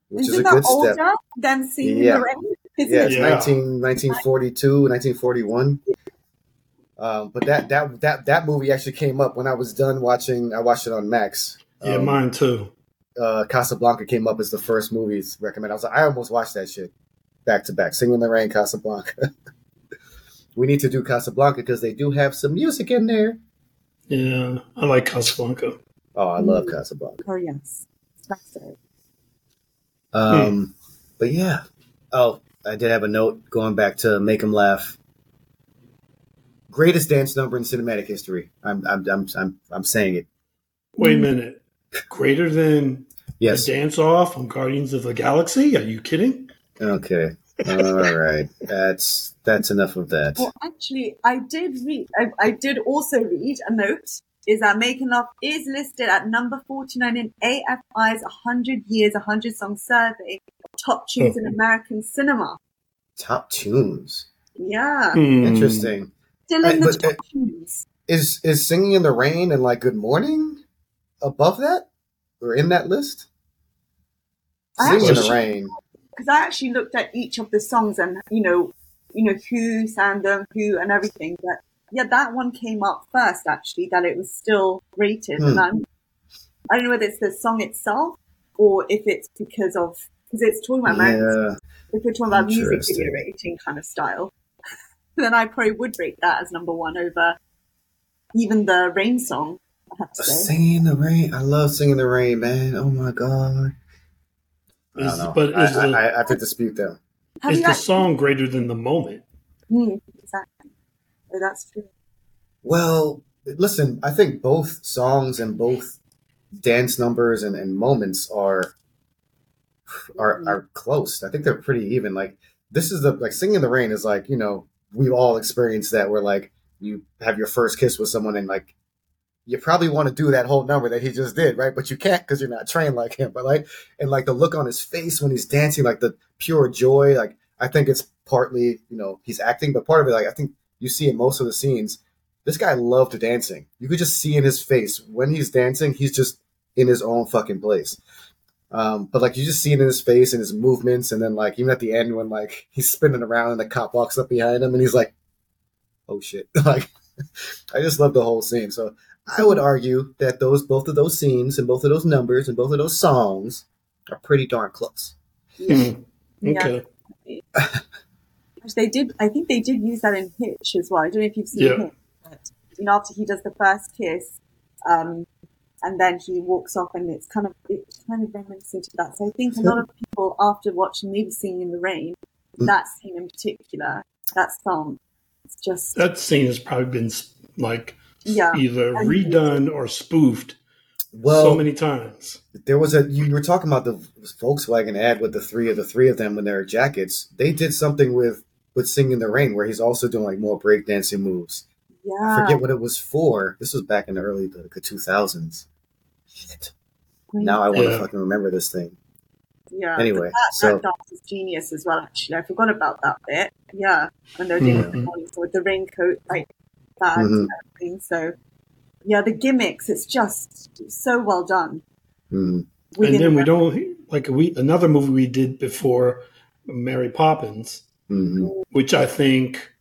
which Isn't is a that good older step. than Singing Yeah. the Rain? Isn't Yeah, it? it's Yeah. 19, 1942, 1941. Um, but that that that that movie actually came up when I was done watching. I watched it on Max. yeah, Um, mine too. uh, Casablanca came up as the first movies recommended. I was like, I almost watched that shit back to back. Singing in the Rain, Casablanca. we need to do Casablanca because they do have some music in there. Yeah, I like Casablanca. Oh, I love Casablanca. Oh, yes. That's it. Um, but yeah. Oh, I did have a note going back to make 'em laugh. Greatest dance number in cinematic history. I'm I'm I'm I'm, I'm saying it. Wait a minute, greater than Yes. the dance off on Guardians of the Galaxy? Are you kidding? Okay. All right. That's that's enough of that. Well, actually, I did read, I, I did also read a note is that Make 'Em Laugh is listed at number 49 in AFI's 100 Years, 100 Song Survey of top tunes in American cinema. Top tunes. Yeah. Hmm. Interesting. Still in the but, uh. Is is singing in the rain and like good morning above that or in that list? I Singing in the rain. Because I actually looked at each of the songs and, you know, you know, who sang them, who and everything. But yeah, that one came up first, actually, that it was still rated. Hmm. And I'm, I don't know whether it's the song itself or if it's because of, because it's talking about Yeah. if we're talking about music video rating kind of style, then I probably would rate that as number one over even the Rain song. I have to say. Singing in the rain. I love singing the rain, man. Oh my god. I Is- don't know. but I, is I, the, I have to dispute them. Have is you the actually- song greater than the moment? Hmm, exactly. Oh, that's true. Well, listen, I think both songs and both dance numbers and, and moments are are are close. I think they're pretty even. Like this is the like singing in the rain is like, you know, we've all experienced that where like you have your first kiss with someone and like you probably want to do that whole number that he just did, right? But you can't because you're not trained like him. But like, and like the look on his face when he's dancing, like the pure joy. Like I think it's partly, you know, he's acting, but part of it, like I think you see in most of the scenes, this guy loved dancing. You could just see in his face when he's dancing, he's just in his own fucking place. Um, but like you just see it in his face and his movements, and then like even at the end when like he's spinning around and the cop walks up behind him and he's like, "Oh shit!" like I just love the whole scene. So I would argue that those both of those scenes and both of those numbers and both of those songs are pretty darn close. Hmm. Yeah. Okay. Which they did. I think they did use that in Hitch as well. I don't know if you've seen Yeah. Hitch. But, you know, after he does the first kiss, um, and then he walks off, and it's kind of it's kind of reminiscent of that. So I think a lot of people, after watching maybe Singing in the Rain, Mm. that scene in particular, that song, it's just That scene has probably been like yeah, either redone or spoofed Well, so many times. there was a you were talking about the Volkswagen ad with the three of the three of them when they're in their jackets. They did something with with "Singing in the Rain" where he's also doing like more breakdancing moves. Yeah, I yeah. forget what it was for. This was back in the early the two thousands. Shit. Now I want to Yeah. fucking remember this thing. yeah. Anyway, that, so that dance is genius as well. Actually, I forgot about that bit. Yeah, and they're doing Mhm. the with the raincoat like that Mhm. and. So yeah, the gimmicks. It's just so well done. mm, And then we don't like we another movie we did before Mary Poppins, mhm. which I think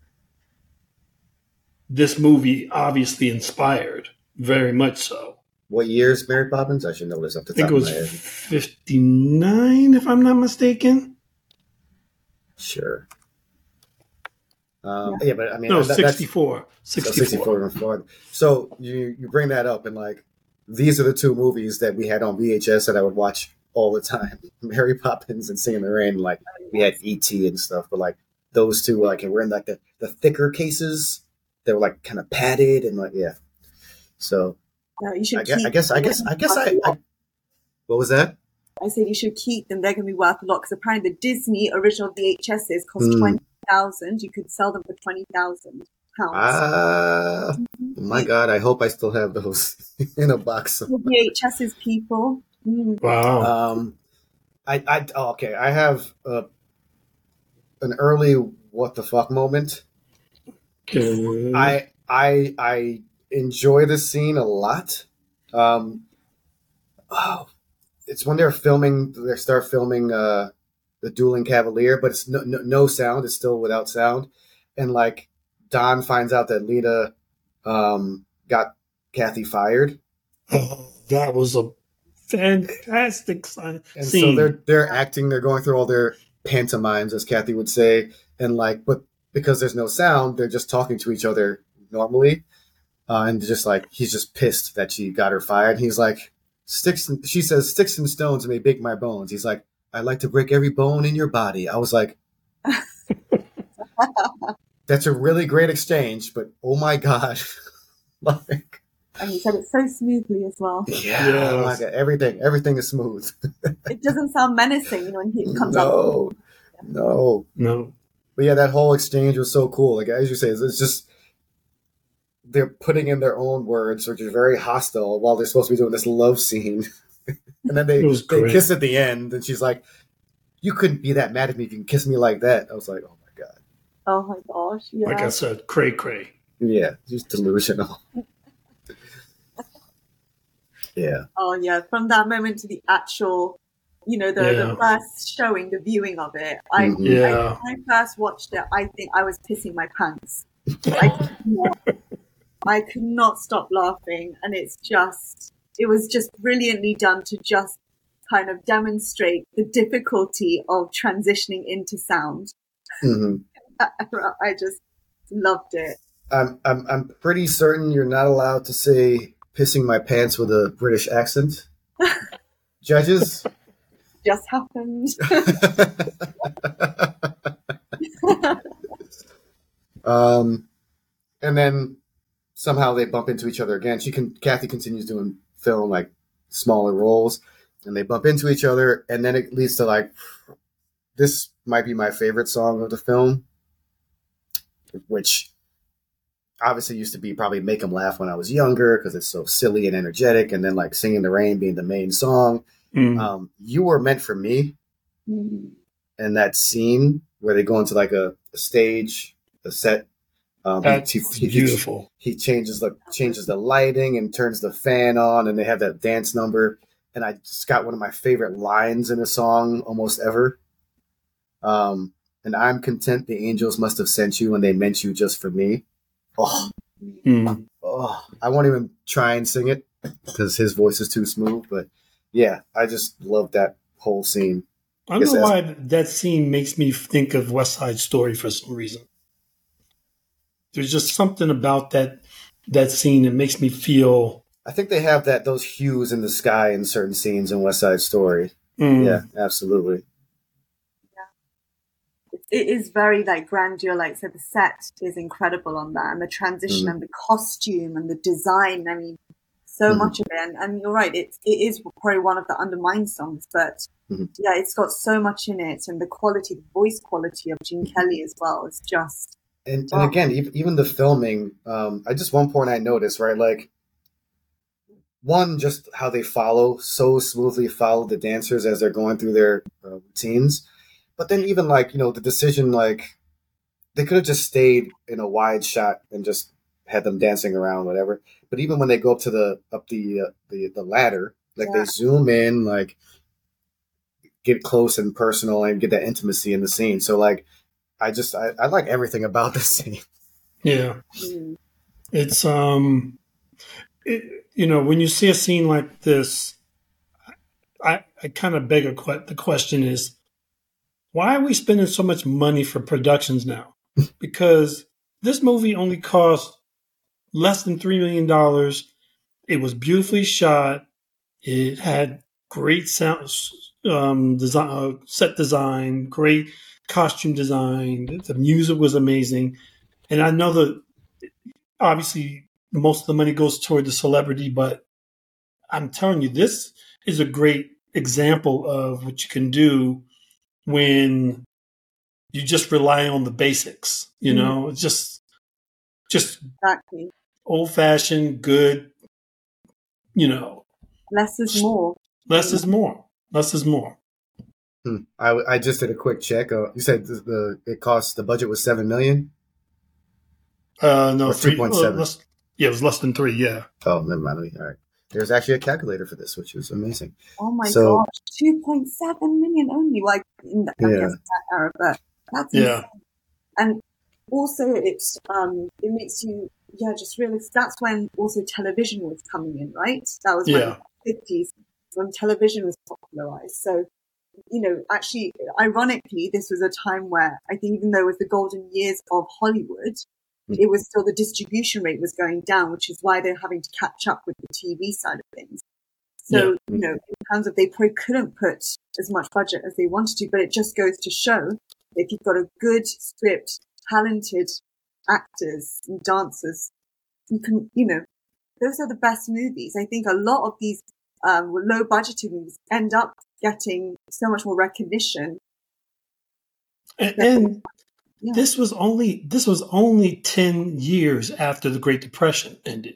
this movie obviously inspired very much so. What years Mary Poppins? I should know this off the I think top it of was my head. 59 if I'm not mistaken. Sure. Um, yeah. but I mean, No, that- that's- 64. So 64. 64 and forward. So you you bring that up and like these are the two movies that we had on VHS that I would watch all the time: Mary Poppins and Singing in the Rain. Like we had ET and stuff, but like those two, like and we're in like the the thicker cases. They were like kind of padded and like yeah. So Yeah, you should I guess keep I guess I guess I guess I, I what was that? I said you should keep them. They're going to be worth a lot because apparently the Disney original VHSs cost Hmm. twenty thousand. You could sell them for twenty thousand pounds. Ah, my God! I hope I still have those in a box. The VHSs, people. Mm. Wow. Um, I, I, oh, okay. I have uh, an early what the fuck moment. Okay. I, I, I enjoy this scene a lot. Um, oh, it's when they're filming. They start filming uh, the Dueling Cavalier, but it's no, no, no sound. It's still without sound, and like Don finds out that Lina um, got Kathy fired. Oh, that was a fantastic sign. and so they're they're acting they're going through all their pantomimes as kathy would say and like but because there's no sound they're just talking to each other normally uh, and just like he's just pissed that she got her fired he's like sticks and, she says sticks and stones may break my bones he's like i like to break every bone in your body i was like that's a really great exchange but oh my god like And he said it so smoothly as well. yeah, Yes. oh my God, everything everything is smooth It doesn't sound menacing, you know, when he comes up. no no no. But yeah, that whole exchange was so cool. Like as you say, it's it's just they're putting in their own words, which is very hostile, while they're supposed to be doing this love scene. and then they they kiss at the end, and she's like, "You couldn't be that mad at me if you can kiss me like that." I was like, "Oh my god, Oh my gosh, yeah. Like I said, cray cray. yeah, just delusional." yeah, Oh yeah, from that moment to the actual, you know, the, Yeah. the first showing, the viewing of it. I, Mhm. Yeah. I when I first watched it, I think I was pissing my pants. I could not, I could not stop laughing, and it's just, it was just brilliantly done to just kind of demonstrate the difficulty of transitioning into sound. hmm I just loved it. I'm I'm I'm pretty certain you're not allowed to say "pissing my pants" with a British accent. Judges. Just happened. um, and then somehow they bump into each other again. She can Kathy continues doing film like smaller roles, and they bump into each other, and then it leads to like this might be my favorite song of the film, which obviously used to be probably make them laugh when I was younger because it's so silly and energetic, and then like singing the rain being the main song. Mm. Um, you were meant for me Mm. and that scene where they go into like a, a stage, a set, Um, That's he, he, he- beautiful. he changes the changes the lighting and turns the fan on, and they have that dance number. And I just got one of my favorite lines in a song almost ever. Um, and I'm content the angels must have sent you when they meant you just for me. Oh, Mm. oh, I won't even try and sing it because his voice is too smooth. But yeah, I just love that whole scene. I don't know why that scene makes me think of West Side Story for some reason. There's just something about that that scene that makes me feel. I think they have that those hues in the sky in certain scenes in West Side Story. mm, Yeah, absolutely. it is very like grandeur. Like so, the set is incredible on that, and the transition Mhm. and the costume and the design. I mean, so Mhm. much of it. And, and you're right, it it is probably one of the undermined songs, but Mhm. yeah, it's got so much in it, and the quality, the voice quality of Gene Kelly as well is just And, and again, even, even the filming, um, I just one point I noticed, right? Like, one, just how they follow so smoothly follow the dancers as they're going through their uh, routines. But then, even like, you know, the decision, like, they could have just stayed in a wide shot and just had them dancing around, whatever. But even when they go up to the, up the, uh, the, the ladder, like, Yeah. they zoom in, like, get close and personal and get that intimacy in the scene. So, like, I just, I, I like everything about this scene. yeah, it's um, it, you know, when you see a scene like this, I I kind of beg a que- the question is, why are we spending so much money for productions now? because this movie only cost less than three million dollars. It was beautifully shot. It had great sound, um, design, uh, set design, great costume design. The music was amazing, and I know that obviously most of the money goes toward the celebrity, but I'm telling you, this is a great example of what you can do when you just rely on the basics. You mm-hmm. know, it's just just exactly old fashioned, good. You know, less is more. less is more. Less is more. Hmm. I, I just did a quick check. Uh, you said the, the it cost the budget was seven million. Uh, no, Or three. 2.7. uh, less- yeah, it was less than three. Yeah. Oh, never mind. All right. There's actually a calculator for this, which was amazing. Oh my So- gosh, two point seven million only. Like in that, I Yeah. guess that era, but that's Yeah. insane. And also, it's um, it makes you yeah just realize that's when also television was coming in, right? That was when Yeah. fifties when television was popularized. So you know, actually, ironically, this was a time where I think even though it was the golden years of Hollywood, Mm. it was still the distribution rate was going down, which is why they're having to catch up with the TV side of things. So, you know, in terms of they probably couldn't put as much budget as they wanted to, but it just goes to show if you've got a good script, talented actors and dancers, you can, you know, those are the best movies. I think a lot of these um, low budgeted movies end up getting so much more recognition. And, and Yeah. this was only this was only ten years after the Great Depression ended.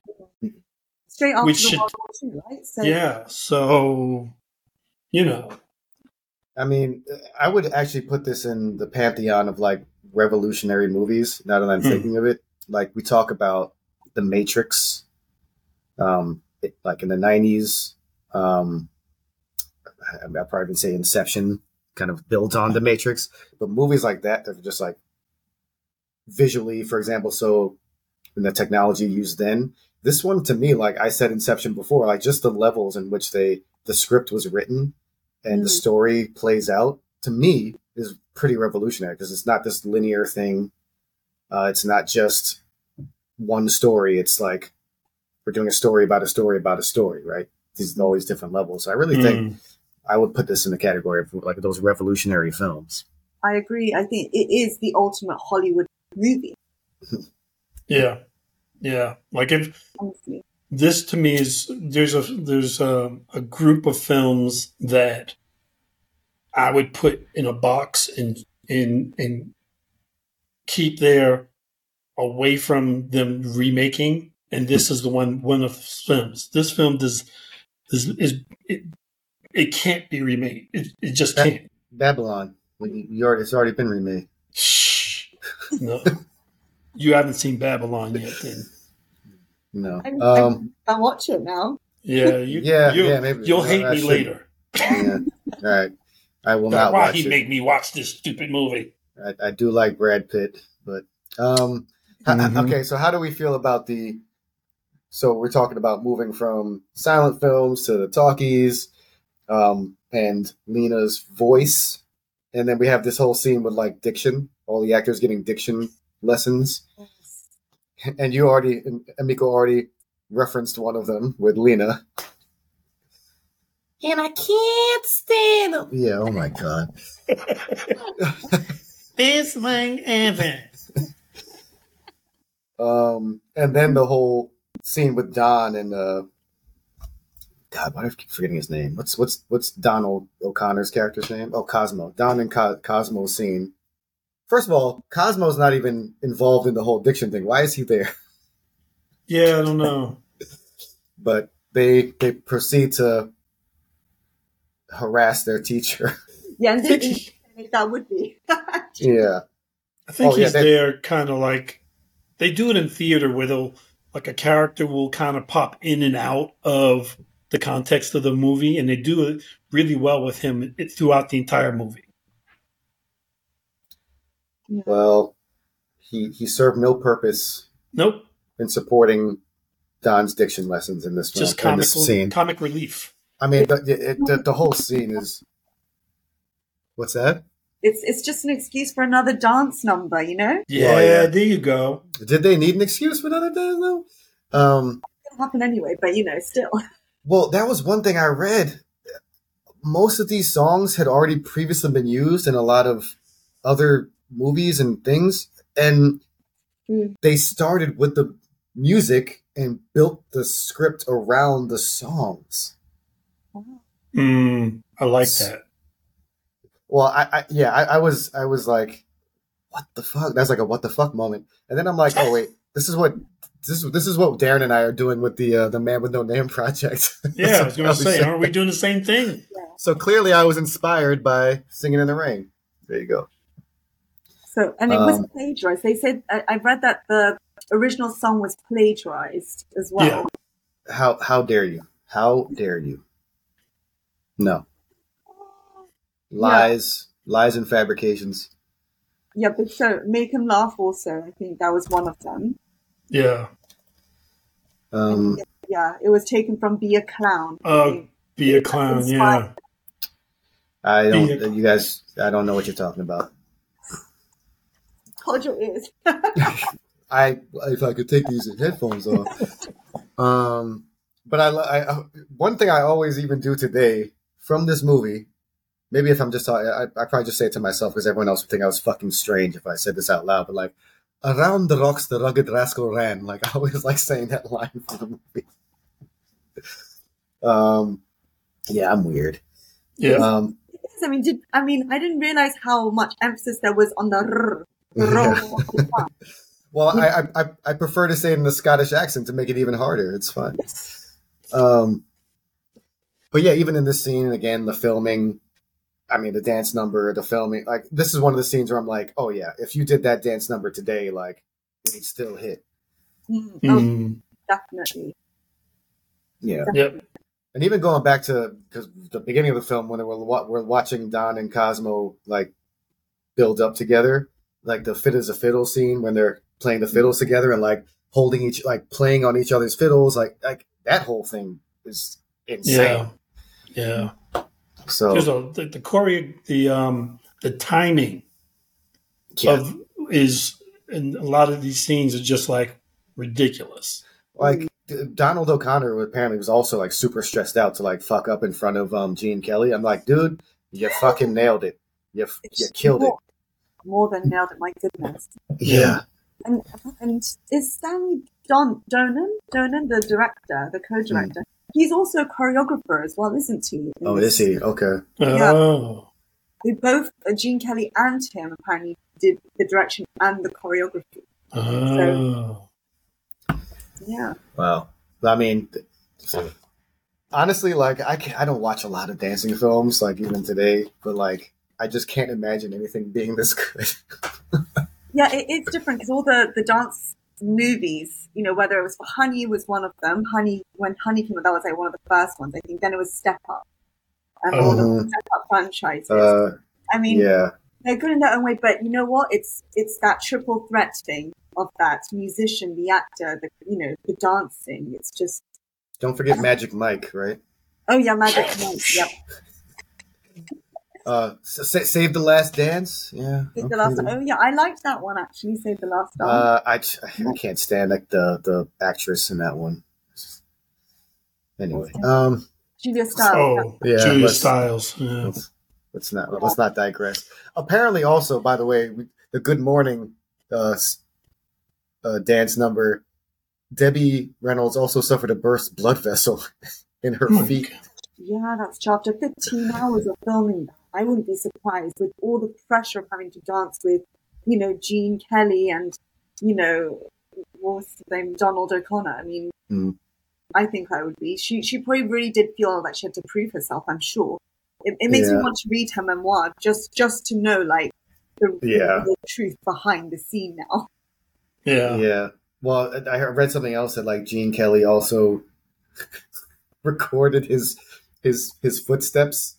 Straight after Which the should- World War II, right? So, Yeah. So, you know, I mean, I would actually put this in the pantheon of like revolutionary movies. Now that I'm Hmm. thinking of it, like we talk about The Matrix, um, it, like in the '90s. Um, I, I'd probably even say Inception kind of builds on The Matrix, but movies like that that are just like visually, for example, so in the technology used then. This one to me, like I said Inception before, like just the levels in which they the script was written and the Mm. story plays out to me is pretty revolutionary because it's not this linear thing. Uh, it's not just one story. It's like we're doing a story about a story about a story, right? These are all these different levels. So I really think mm, I would put this in the category of like those revolutionary films. I agree. I think it is the ultimate Hollywood movie, yeah, yeah. Like if honestly. this to me is there's a there's a, a group of films that I would put in a box and and and keep there away from them remaking. And this is the one one of the films. This film does is is it, it can't be remade. It, it just can't. Babylon, you you already, it's already been remade. Shh. No. You haven't seen Babylon yet, then? No. I, Um, I, I watch it now. Yeah, you, Yeah, you, yeah, maybe. You'll Well, hate I me should- later. yeah. All right. I will not Why watch he it. make me watch this stupid movie? I, I do like Brad Pitt, but um, h- Mhm. okay. So how do we feel about the? So we're talking about moving from silent films to the talkies, um, and Lina's voice, and then we have this whole scene with like diction, all the actors getting diction lessons, and you already, Emiko already referenced one of them with Lina. And I can't stand them. Yeah. Oh my god. Best thing ever. Um, and then the whole scene with Don and uh, God, why do I keep forgetting his name? What's what's what's Donald O'Connor's character's name? Oh, Cosmo. Don and Co- Cosmo scene. First of all, Cosmo's not even involved in the whole diction thing. Why is he there? Yeah, I don't know. But they they proceed to harass their teacher. Yeah, and I think, then he- that would be. yeah. I think Oh, he's they- there kind of like they do it in theater where they'll like a character will kind of pop in and out of the context of the movie, and they do it really well with him throughout the entire movie. Well, he he served no purpose Nope, in supporting Don's diction lessons in this just film, in comic this scene. comic relief. I mean, the, it, the the whole scene is. What's that? It's it's just an excuse for another dance number, you know? Yeah, Well, yeah. there you go. Did they need an excuse for another dance? though? Um, It'll happen anyway, but you know, still. well, that was one thing I read. Most of these songs had already previously been used in a lot of other movies and things, and Hmm. they started with the music and built the script around the songs. Mm, I like that. Well, I, I yeah, I, I was I was like, what the fuck? That's like a what the fuck moment. And then I'm like, oh wait, this is what this is this is what Daron and I are doing with the uh, the Man with No Name project. Yeah, I was going to say, aren't we doing the same thing? So clearly, I was inspired by Singing in the Rain. There you go. So, and it was Um, plagiarized. They said, I, I read that the original song was plagiarized as well. Yeah. How how dare you? How dare you? No lies, lies and fabrications. Yeah, but so Make 'Em Laugh also, I think that was one of them. Yeah. Um, Yeah, it was taken from Be a Clown. I Uh, be a clown. Yeah. I don't. Yeah. You guys, I don't know what you're talking about. Hold your ears. I if I could take these headphones off. um, but I, I, I one thing I always even do today from this movie. Maybe if I'm just talking, I, I probably just say it to myself because everyone else would think I was fucking strange if I said this out loud. But like, around the rocks, the rugged rascal ran. Like I always like saying that line from the movie. um, yeah, I'm weird. Yeah. Um, I mean, did I mean I didn't realize how much emphasis there was on the r. Yeah. Well, I, I I- I prefer to say it in the Scottish accent to make it even harder. It's fun. Um, but yeah, even in this scene, again, the filming. I mean, the dance number, the filming. Like this is one of the scenes where I'm like, oh yeah, if you did that dance number today, like it'd still hit. Mm, oh, Mm, definitely. Yeah, yep. and even going back to because the beginning of the film when we're we're watching Don and Cosmo like build up together, like the Fit as a Fiddle scene when they're playing the fiddles together and like holding each like playing on each other's fiddles, like like that whole thing is insane. Yeah. Yeah. So There's a the, the choreo, the um the timing yeah, of is in a lot of these scenes are just like ridiculous. like Donald O'Connor apparently was also like super stressed out to like fuck up in front of um Gene Kelly. I'm like, dude, you fucking nailed it. You f- you killed it. more, more than nailed it. My goodness. Yeah. And and is Stanley Don Donen Donen the director, the co-director? He's also a choreographer as well, isn't he? Oh, is he? Okay. Yeah. Oh. They both, uh, Gene Kelly and him, apparently did the direction and the choreography. Oh. Yeah. Wow. I mean, honestly, like I can, I don't watch a lot of dancing films, like even today, but like I just can't imagine anything being this good. Yeah, it, it's different because all the, the dance movies, you know, whether it was for Honey was one of them. Honey, when Honey came out, that was like one of the first ones, I think. Then it was Step Up. And all the Mhm. Step Up franchises. Uh, I mean, yeah. they're good in their own way, but you know what? It's it's that triple threat thing of that musician, the actor, the you know, the dancing. It's just Don't forget Magic Mike, right? oh yeah, Magic Mike. Yep. Uh, Sa- Save the Last Dance. Yeah. Save the last. Oh yeah, I liked that one actually. Save the last dance. Uh, I, I can't stand like the the actress in that one. Anyway, um, Julia Stiles. Oh, Yeah, Julia let's- Stiles. Yeah. let's, let's not let's not digress. Apparently, also by the way, the Good Morning uh, uh, dance number. Debbie Reynolds also suffered a burst blood vessel in her Oh feet. Yeah, that's true. After 15 hours of filming that, I wouldn't be surprised with all the pressure of having to dance with, you know, Gene Kelly and, you know, what was his name, Donald O'Connor. I mean, Mm. I think I would be. She she probably really did feel like she had to prove herself. I'm sure. It, it makes me want to read her memoir just just to know like the, Yeah. the truth behind the scene now. Yeah. Yeah. Well, I I read something else that like Gene Kelly also recorded his his his footsteps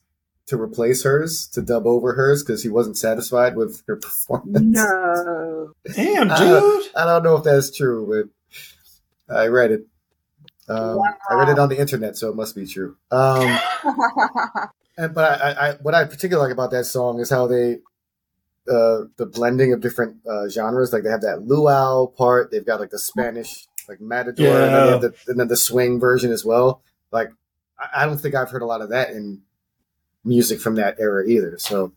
to replace hers to dub over hers because he wasn't satisfied with her performance. No. Damn, Uh, dude. I don't know if that's true, but I read it. Um, I read it on the internet, so it must be true. Um, and, but I, I, I, what I particularly like about that song is how they, uh, the blending of different uh, genres. Like they have that luau part. They've got like the Spanish, like matador, and, then they have the, and then the swing version as well. Like I, I don't think I've heard a lot of that in music from that era either. So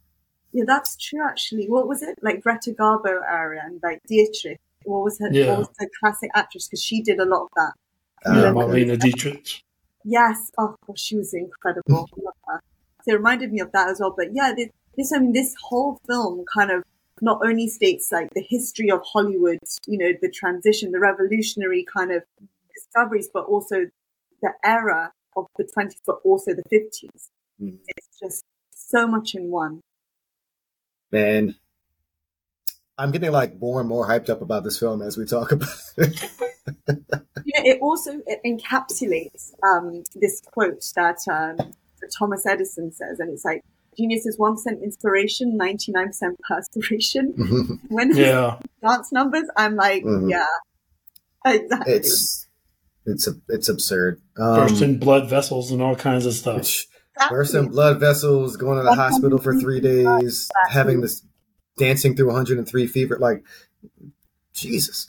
Yeah, that's true. Actually, what was it like Greta Garbo area and like Dietrich? What was her? Yeah. What was her classic actress? Because she did a lot of that. Yeah, um, Marlena Dietrich. Yes. Oh, gosh, she was incredible. I love her. So it reminded me of that as well. But yeah, this, this I mean, this whole film kind of not only states like the history of Hollywood, you know, the transition, the revolutionary kind of discoveries, but also the era of the 20s, but also the 50s. Mhm. It's just so much in one. man, I'm getting like more and more hyped up about this film as we talk about it. You know, it also it encapsulates um, this quote that, um, that Thomas Edison says, and it's like, genius is 1% inspiration, 99% perspiration. When yeah. Yeah. dance numbers, I'm like, Mhm. yeah, exactly. it's it's it's absurd. Um, Bursting blood vessels and all kinds of stuff. It's bursting blood vessels, going to the hospital for three days, having this dancing through 103 fever. Like, Jesus.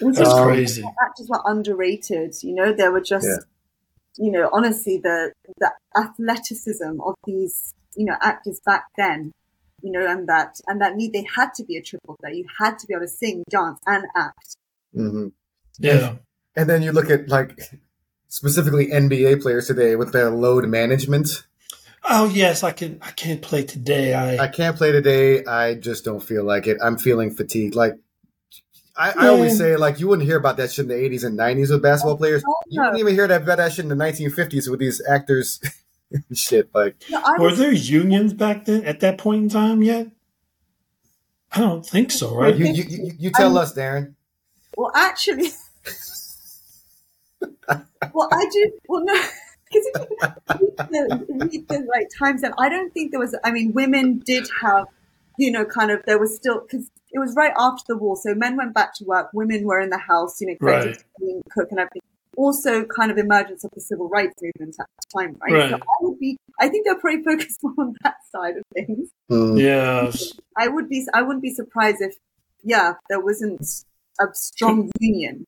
Which That's is Um, crazy. actors were underrated. You know, they were just, Yeah. you know, honestly, the the athleticism of these, you know, actors back then, you know, and that and that need they had to be a triple threat. You had to be able to sing, dance, and act. hmm Yeah. And then you look at like specifically NBA players today with their load management. Oh yes, I can. I can't play today. I. I can't play today. I just don't feel like it. I'm feeling fatigued. Like I, I always say, like you wouldn't hear about that shit in the 80s and 90s with basketball players. You wouldn't even hear that about that shit in the 1950s with these actors. shit like No, I Were there unions back then at that point in time yet? I don't think so, right? you. You, you, you tell us, Daron. well, actually, well, I do. Well, no. Because if you read the, read the like times, then I don't think there was. I mean, women did have, you know, kind of. There was still because it was right after the war, so men went back to work, women were in the house, you know, Right. creating, cook, and everything. Also, kind of emergence of the civil rights movement at the time, right? Right. So I would be. I think they're probably focused more on that side of things. Mm. Yes. I would be. I wouldn't be surprised if, yeah, there wasn't a strong union.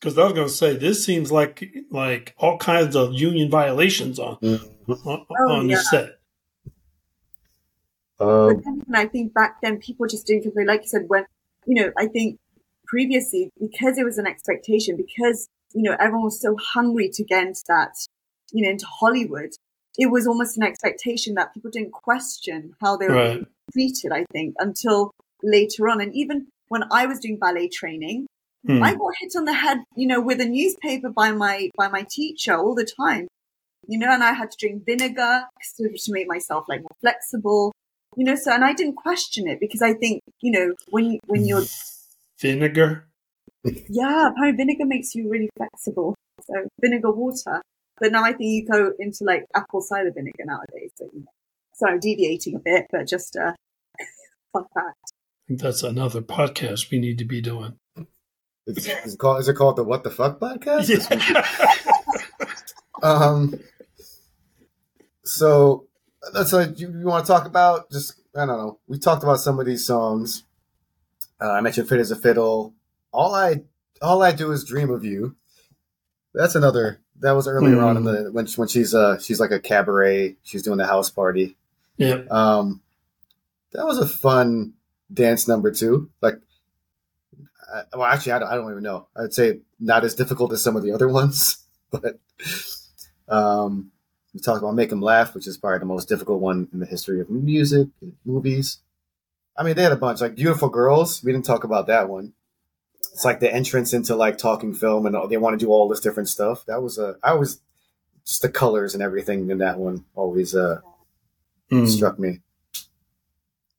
Because I was going to say this seems like like all kinds of union violations on Mhm. on, Oh, on the yeah. set. But Um, and I think back then people just didn't compare. Like you said, when you know, I think previously because it was an expectation, because you know everyone was so hungry to get into that, you know, into Hollywood, it was almost an expectation that people didn't question how they were Right. treated. I think until later on, and even when I was doing ballet training, Hmm. I got hit on the head, you know, with a newspaper by my by my teacher all the time. You know, and I had to drink vinegar to, to make myself like more flexible. you know. So, and I didn't question it because I think, you know, when you, when you're, Vinegar. yeah, apparently vinegar makes you really flexible. So vinegar water. But now I think you go into like apple cider vinegar nowadays. So, you know. I'm deviating a bit, but just uh, fun fact. I think that's another podcast we need to be doing. It's, is, it called, is it called the What the Fuck podcast? Um. So that's like you, you want to talk about? Just I don't know. We talked about some of these songs. Uh, I mentioned "Fit as a Fiddle." All I all I do is dream of you. That's another. That was earlier on in the when when she's uh she's like a cabaret. She's doing the house party. yeah. Um, that was a fun dance number too. Like, well, actually, I don't, I don't even know. I'd say not as difficult as some of the other ones, but um, we talked about "Make 'Em Laugh," which is probably the most difficult one in the history of music and movies. I mean, they had a bunch like "Beautiful Girls." We didn't talk about that one. It's like the entrance into like talking film, and they want to do all this different stuff. That was a. I was just the colors and everything in that one always uh Mm. struck me.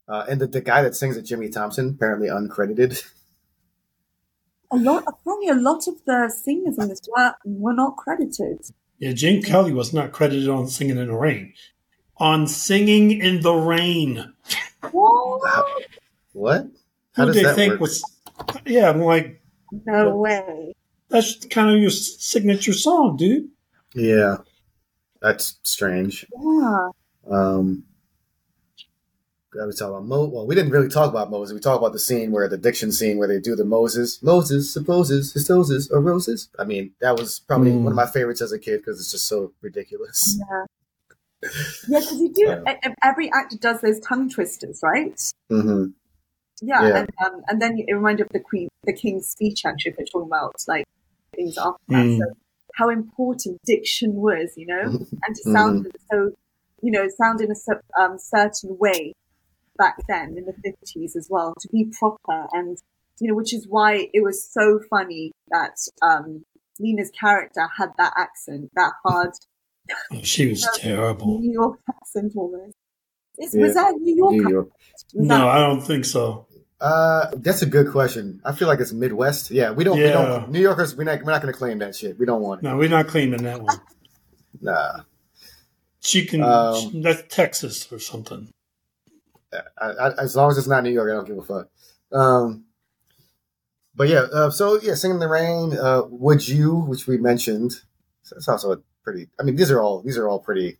Uh, and the, the guy that sings it, Jimmy Thompson, apparently uncredited. A lot, apparently, a lot of the singers on this were were not credited. Yeah, Gene Kelly was not credited on Singing in the Rain. On Singing in the Rain. What? What? How Who does they that think work? was. Yeah, I'm like, No way. that's kind of your signature song, dude. Yeah, that's strange. Yeah. Um, I was talking about Mo. Well, we didn't really talk about Moses. We talked about the scene where the diction scene where they do the Moses. Moses supposes his toes are roses. I mean, that was probably Mm. one of my favorites as a kid because it's just so ridiculous. Yeah. Yeah, because you do. Yeah. e- Every actor does those tongue twisters, right? hmm Yeah, Yeah. and um, and then it reminded of the Queen, the King's speech. Actually, if we're talking about like things after that, Mm. so how important diction was, you know, and to Mm-hmm. sound so, you know, sound in a um, certain way back then in the fifties as well, to be proper and you know, which is why it was so funny that um, Lina's character had that accent, that hard Oh, she was terrible. New York accent almost. Is, Yeah. Was that New York? New York. No, that- I don't think so. Uh, that's a good question. I feel like it's Midwest. Yeah, we don't. We Yeah. don't. New Yorkers, we're not. We're not going to claim that shit. We don't want it. No, we're not claiming that one. Nah. She can. Um, that's Texas or something. I, I, as long as it's not New York, I don't give a fuck. Um, but yeah, uh, so yeah, singing in the rain. Uh, would you, which we mentioned, so it's also a pretty. I mean, these are all these are all pretty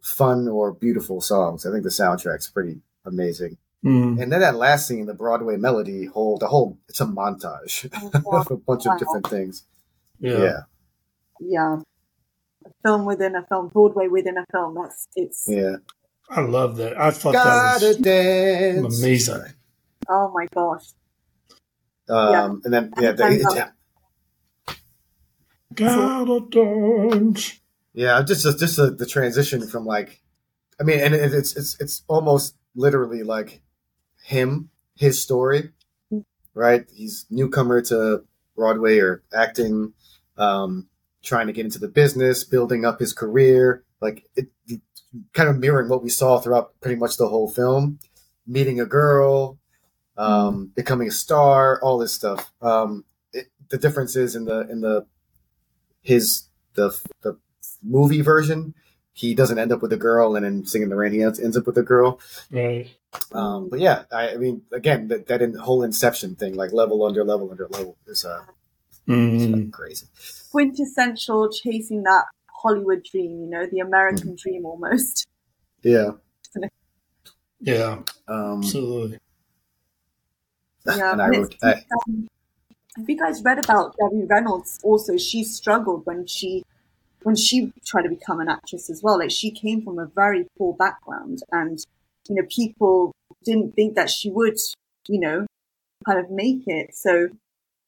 fun or beautiful songs. I think the soundtrack's pretty amazing. Mm. And then that last scene, the Broadway melody, whole the whole it's a montage of a bunch of different things. Yeah. Yeah, yeah, a film within a film, Broadway within a film. That's it's. yeah. I love that. I thought Gotta that dance. was amazing. Oh my gosh. Um, and then yeah, the, And, yeah, Gotta dance. Yeah, just just the, the transition from like, I mean, and it's it's it's almost literally like him, his story, right? He's newcomer to Broadway or acting, um, trying to get into the business, building up his career, like it, kind of mirroring what we saw throughout pretty much the whole film, meeting a girl, um, becoming a star, all this stuff. Um, it, the difference is in the in the his the the movie version, he doesn't end up with a girl, and in Singing the Rain, he ends, ends up with a girl. Right. Um, but yeah, I, I mean, again, that, that in, whole Inception thing, like level under level under level, is uh, is, Mm. like, crazy. Quintessential chasing that Hollywood dream, you know, the American dream almost. Yeah. Yeah. Um, Absolutely. Yeah, and I wrote, I, um, have you guys read about Debbie Reynolds? Also, she struggled when she when she tried to become an actress as well. Like she came from a very poor background, and you know people didn't think that she would, you know, kind of make it. So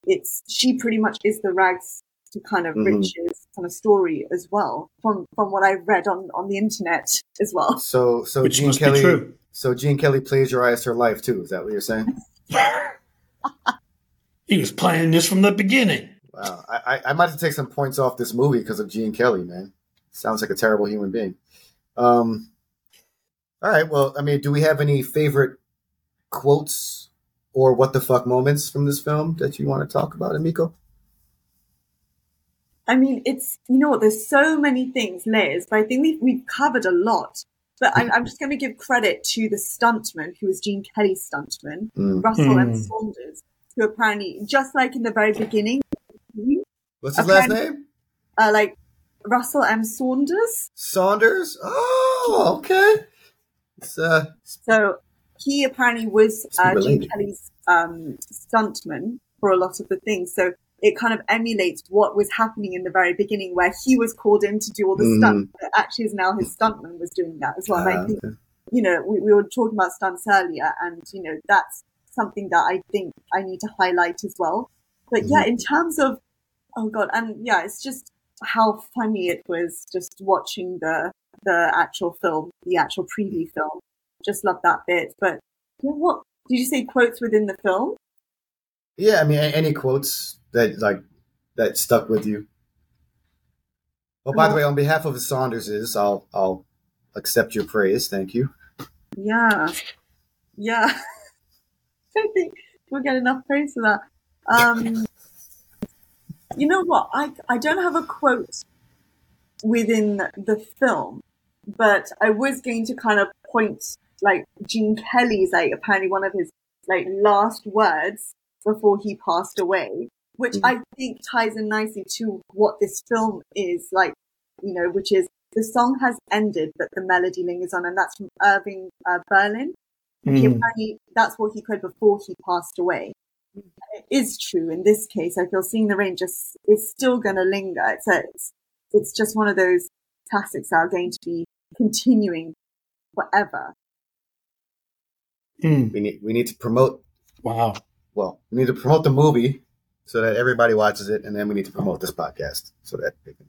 it's she pretty much is the rags to kind of Mhm. riches kind of story as well from from what I've read on on the internet as well. so so Which Gene Kelly, true. so Gene Kelly plagiarized her life too. Is that what you're saying? he was planning this from the beginning. Wow, I, I, I might have to take some points off this movie because of Gene Kelly, man. Sounds like a terrible human being. Um, All right. Well, I mean, do we have any favorite quotes or what the fuck moments from this film that you want to talk about, Emiko? I mean, it's you know what? There's so many things, layers, but I think we've we've covered a lot. But I'm, I'm just going to give credit to the stuntman, who was Gene Kelly's stuntman, Mm. Russell M. Mm. Saunders, who apparently, just like in the very beginning, What's his last name? uh, like Russell M. Saunders. Saunders. Oh, okay. It's, uh, So he apparently was uh, Gene Kelly's um, stuntman for a lot of the things. So it kind of emulates what was happening in the very beginning, where he was called in to do all the Mhm. stunts. But actually, is now his stuntman was doing that as well. Ah, I think okay. you know, we, we were talking about stunts earlier, and you know, that's something that I think I need to highlight as well. But yeah, in terms of, oh god, and yeah, it's just how funny it was just watching the the actual film, the actual preview film. Just love that bit. But yeah, what did you say? Quotes within the film? Yeah, I mean, any quotes that like that stuck with you? Well, by the way, on behalf of the Saunderses, I'll I'll accept your praise. Thank you. Yeah, yeah. I think we'll get enough praise for that. Um, you know what? I I don't have a quote within the film, but I was going to kind of point like Gene Kelly's like apparently one of his like last words before he passed away, which Mm. I think ties in nicely to what this film is like. You know, which is the song has ended, but the melody lingers on, and that's from Irving uh, Berlin. He Mm. apparently that's what he quoted before he passed away. It is true in this case. I feel seeing the rain just is still going to linger. It's a, it's it's just one of those classics that are going to be continuing forever. Mm. We need we need to promote. Wow. Well, we need to promote the movie so that everybody watches it, and then we need to promote this podcast so that they can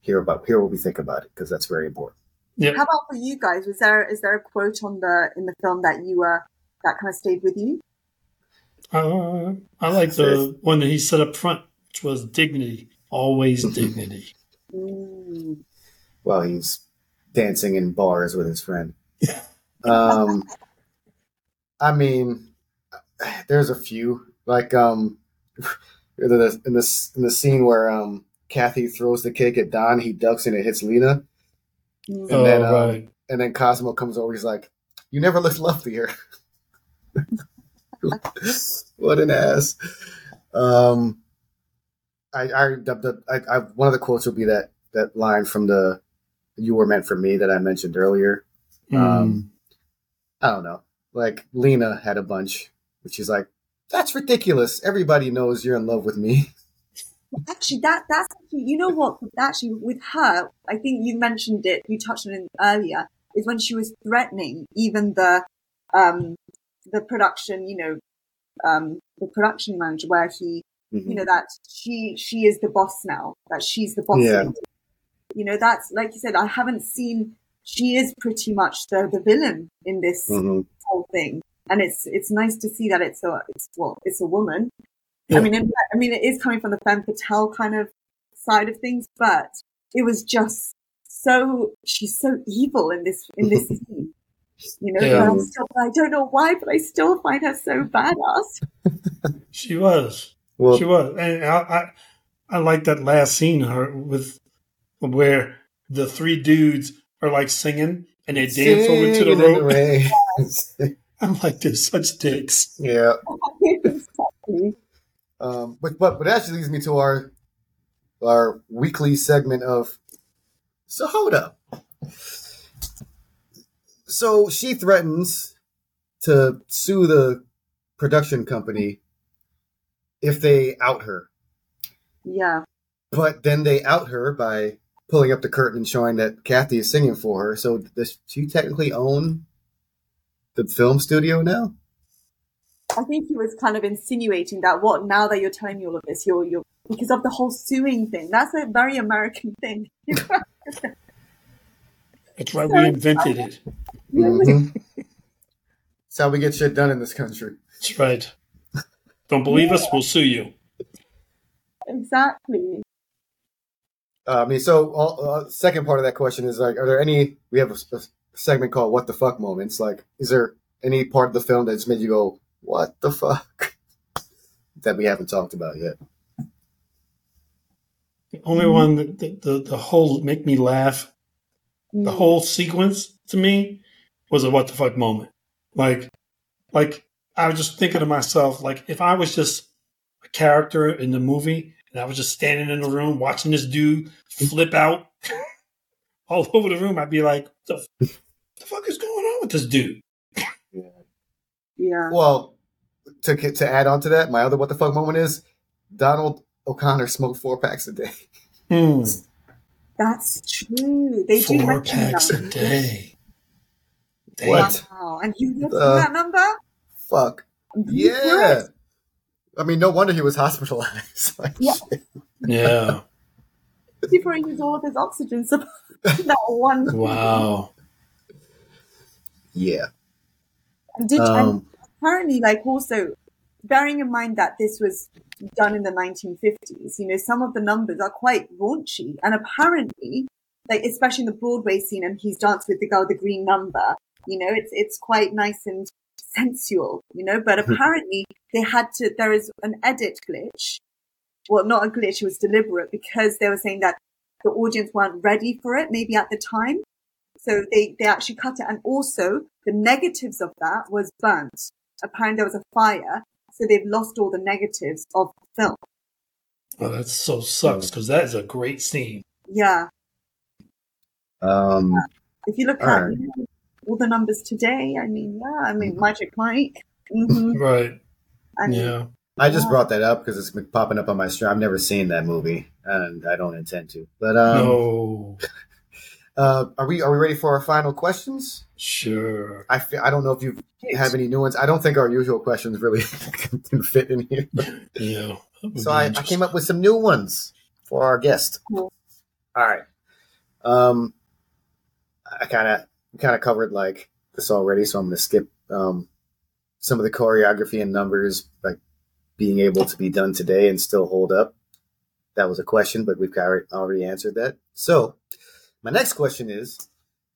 hear about hear what we think about it because that's very important. Yeah. How about for you guys? Was there is there a quote on the in the film that you uh that kind of stayed with you? Uh, I like the one that he set up front, which was dignity. Always dignity. Mm. While he's dancing in bars with his friend. Um, I mean, there's a few like um, in the in this in the scene where um Kathy throws the cake at Don, he ducks and it hits Lina, and oh, then, um, right. and then Cosmo comes over. He's like, "You never looked lovelier." what an ass. Um, I, I, the, the, I, I, one of the quotes will be that that line from the "You were meant for me" that I mentioned earlier. Mm. Um, I don't know. Like Lina had a bunch, but she's like, "That's ridiculous. Everybody knows you're in love with me." Actually, that that's actually, you know what? Actually, with her, I think you mentioned it. You touched on it earlier. Is when she was threatening even the um the production, you know, um the production manager, where he, you know, that she she is the boss now. That she's the boss. Yeah. You know, that's like you said. I haven't seen. She is pretty much the the villain in this Mhm. whole thing, and it's it's nice to see that it's a it's well it's a woman. Yeah. I mean, in, I mean, it is coming from the femme fatale kind of side of things, but it was just so she's so evil in this in this scene. You know, Yeah. but I'm still, I don't know why, but I still find her so badass. She was. Well, she was. And I, I, I like that last scene her with where the three dudes are like singing and they dance over to the in rope. rain. I'm like, they're such dicks. yeah. Exactly. Um, but but but that actually leads me to our our weekly segment of so hold up. So she threatens to sue the production company if they out her, Yeah. but then they out her by pulling up the curtain and showing that Kathy is singing for her. So does she technically own the film studio now? I think he was kind of insinuating that what now that you're telling me all of this, you're you're because of the whole suing thing. That's a very American thing. That's why we invented it. Mhm. That's how we get shit done in this country. That's right. Don't believe us? We'll sue you. exactly. Uh, I mean, so all, uh, second part of that question is like, are there any? We have a, sp- segment called "What the Fuck" moments. Like, is there any part of the film that's made you go, "What the fuck," that we haven't talked about yet? The only one that the, the, the whole make me laugh, the mm. whole sequence to me was a what the fuck moment. Like, like I was just thinking to myself, like if I was just a character in the movie and I was just standing in the room watching this dude flip out all over the room, I'd be like, the, the fuck is going on with this dude? Yeah. Well, to to add on to that, my other "What the fuck" moment is Donald O'Connor smoked four packs a day. Hmm. That's true. They do Four mention packs a day. Damn. What? Wow. And you lived Uh, that number? Fuck. Yeah. I mean, no wonder he was hospitalized. Like, Yeah. Yeah. Before he used all of his oxygen supply. that one. Wow. Yeah. And Did, and Um, apparently, like, also, bearing in mind that this was done in the 1950s, you know, some of the numbers are quite raunchy. And apparently, like, especially in the Broadway scene, and he's danced with the girl, the green number, you know, it's, it's quite nice and sensual, you know, but apparently they had to, there is an edit glitch. Well, not a glitch, it was deliberate because they were saying that the audience weren't ready for it, maybe at the time. So they, they actually cut it. And also the negatives of that was burnt. Apparently there was a fire. So they've lost all the negatives of the film. Oh, that so sucks because that is a great scene. Yeah. um, If you look All at right. you know, all the numbers today, I mean, yeah, I mean, Magic Mike. hmm Right. I mean, Yeah. I just Yeah. brought that up because it's been popping up on my stream. I've never seen that movie, and I don't intend to. But um, no. uh, are we are we ready for our final questions? Sure. I I don't know if you have any new ones. I don't think our usual questions really can fit in here. Yeah. So I, I came up with some new ones for our guest. Cool. All right. Um, I kind of kind of covered like this already, so I'm going to skip um, some of the choreography and numbers, like being able to be done today and still hold up. That was a question, but we've already already answered that. So my next question is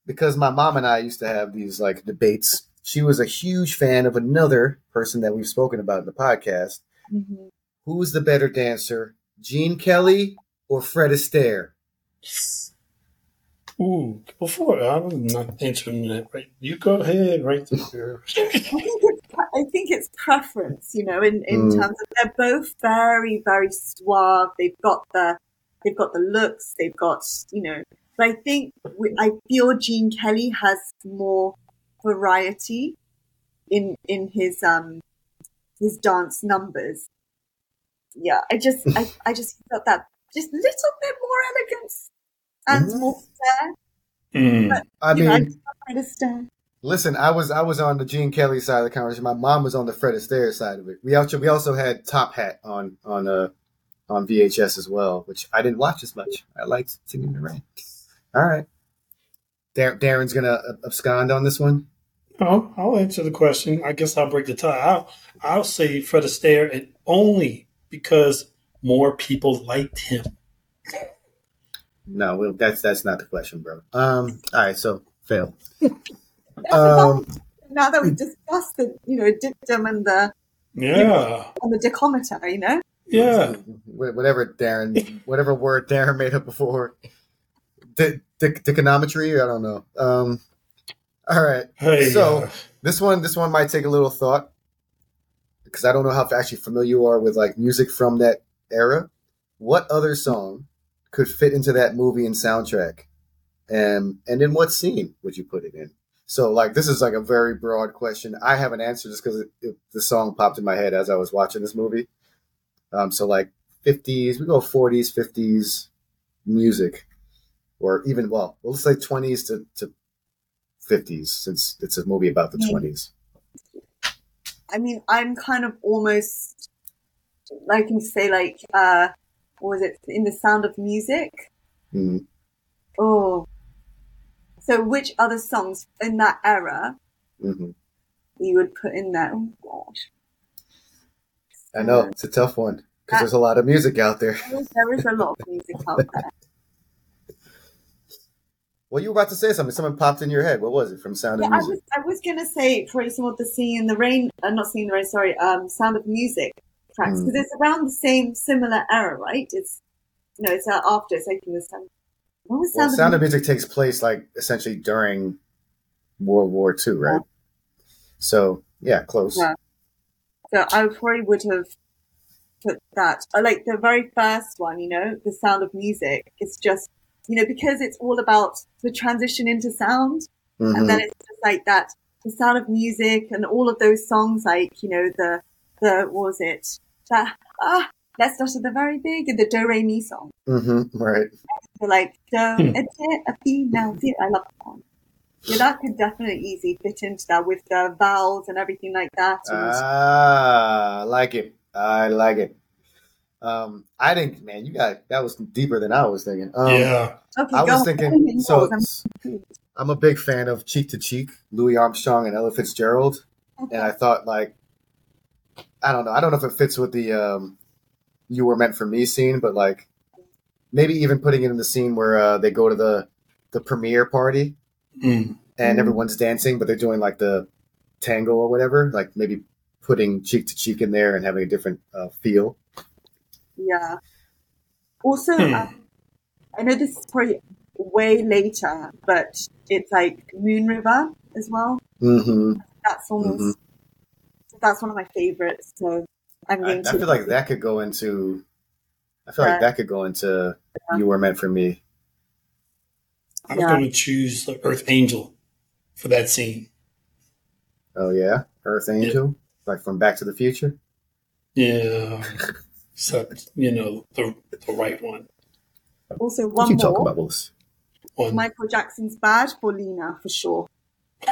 because my mom and I used to have these like debates. She was a huge fan of another person that we've spoken about in the podcast mhm. who's the better dancer, Gene Kelly or Fred Astaire? Ooh, before I'm not answering that right. You go ahead right there. I think it's, I think it's preference, you know, in, in Mm. terms of they're both very, very suave. They've got the, they've got the looks. They've got, you know, but I think we, I feel Gene Kelly has more variety in, in his, um, his dance numbers. Yeah. I just, I, I just felt that just a little bit more elegance and Mm. more flair. Mm. I You know, I mean, just don't understand. listen, I was I was on the Gene Kelly side of the conversation. My mom was on the Fred Astaire side of it. We also we also had Top Hat on on uh on VHS as well, which I didn't watch as much. I liked Singing in the Rain. All right, Dar- Daron's gonna uh, abscond on this one. Oh, I'll answer the question. I guess I'll break the tie. I'll, I'll say Fred Astaire, and only because more people liked him. No, well, that's that's not the question, bro. Um, all right, so fail. Um, now that we've discussed the, you know, dictum and the Yeah, and the dichometer, you know, yeah. Whatever Daron, whatever word Daron made up before, Di- di- dichonometry. I don't know. Um, all right, Hey, So- uh, this one, this one might take a little thought because I don't know how actually familiar you are with like music from that era. What other song could fit into that movie and soundtrack, and and in what scene would you put it in? So like this is like a very broad question. I have an answer just because the song popped in my head as I was watching this movie. Um, so like 50s, we go 40s, 50s music, or even well, let's say 20s to, to 50s since it's a movie about the Mm. 20s. I mean, I'm kind of almost, I can say like, uh, what was it in the Sound of Music? Mm. Oh, so which other songs in that era hmm you would put in there? Oh gosh, I know it's a tough one because there's a lot of music out there. There is a lot of music out there. Well, you were about to say something. Someone popped in your head. What was it from Sound Yeah, of I Music? was I was gonna say probably some of the Singing in the Rain, uh, not Singing in the Rain, sorry, um, Sound of Music tracks Mm. because it's around the same similar era, right? It's no, it's uh, after. It's like in the Sound. What was Well, Sound, Sound of of Music takes place like essentially during World War II, right? So yeah, close. Yeah. So I probably would have put that. Like the very first one, you know, the sound of music. It's just, you know, because it's all about the transition into sound. Mhm. And then it's just like that, the sound of music and all of those songs, like, you know, the, the, what was it? That, ah, let's start at the very big, the Do Re Mi song. Mhm, Right. So like, do, Hmm. a, di, a, fi, now, di. I love that one. Yeah, that could definitely easily fit into that with the vowels and everything like that. Ah, I like it. I like it. Um, I think, man, you got that was deeper than I was thinking. Um, yeah. okay, I was thinking. So I'm- I'm a big fan of Cheek to Cheek, Louis Armstrong and Ella Fitzgerald, and I thought like, I don't know, I don't know if it fits with the um, "You Were Meant for Me" scene, but like, maybe even putting it in the scene where uh, they go to the the premiere party Mm. and Mm. everyone's dancing, but they're doing like the tango or whatever, like maybe putting cheek to cheek in there and having a different uh, feel. Yeah. Also, Hmm. um, I know this is probably way later, but it's like Moon River as well. Mm-hmm. That song is that's one of my favorites. So I'm I, going I to. feel like that could go into. I feel Yeah. like that could go into "You Were Meant for Me." I'm Yeah. going to choose the Earth Angel for that scene. Oh yeah, Earth Angel, like from Back to the Future. Yeah. Except, you know, the, the right one. also What one you talking more. about, Willis? One. Michael Jackson's Bad for Lina for sure.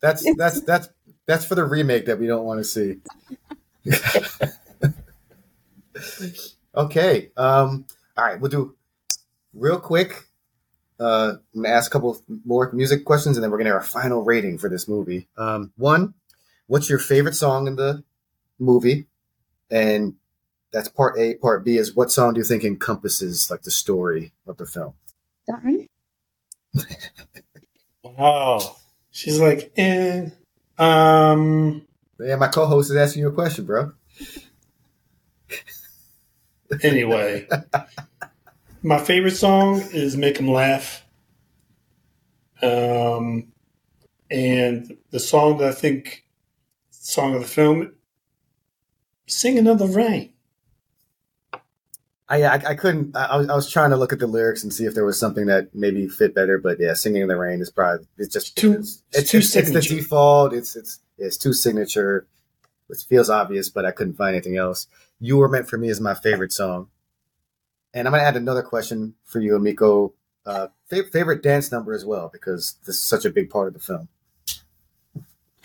That's that's that's that's for the remake that we don't want to see. okay. Um. All right. We'll do real quick. Uh, I'm gonna ask a couple more music questions, and then we're gonna have our final rating for this movie. Um, one, what's your favorite song in the movie? And that's part A. Part B is what song do you think encompasses like the story of the film? Daron? Wow. She's like, eh. Um, Yeah, my co-host is asking you a question, bro. anyway. My favorite song is "Make Make 'em Laugh. Um, and the song that I think, song of the film, Singing in the Rain. I, I I couldn't. I, I was I was trying to look at the lyrics and see if there was something that maybe fit better. But yeah, "Singing in the Rain" is probably it's just Too- it's, it's too it's, it's the signature. default. It's it's it's too signature. It feels obvious, but I couldn't find anything else. "You Were Meant for Me" is my favorite song, and I'm gonna add another question for you, Emiko. Uh, fa- favorite dance number as well because this is such a big part of the film.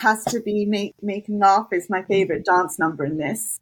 Has to be make make 'em laugh is my favorite dance number in this.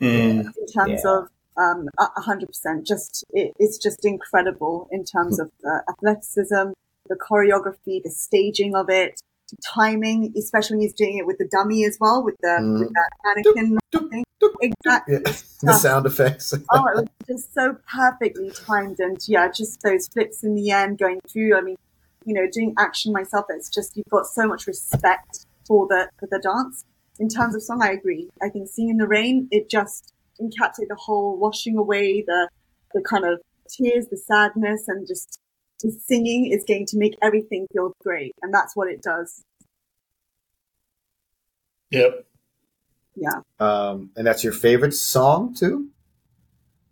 Mm. in terms Yeah. of um, a a hundred percent. Just it, it's just incredible in terms of the athleticism, the choreography, the staging of it, the timing, especially when he's doing it with the dummy as well, with the Mhm. with that mannequin thing. Exactly. Yeah, the sound effects. Oh, it was just so perfectly timed, and yeah, just those flips in the end going through. I mean, you know, doing action myself, it's just you've got so much respect for the for the dance. In terms of song, I agree. I think "Sing in the Rain" it just encapsulated the whole washing away the the kind of tears, the sadness, and just the singing is going to make everything feel great, and that's what it does. Yep. Yeah. Um, and that's your favorite song too.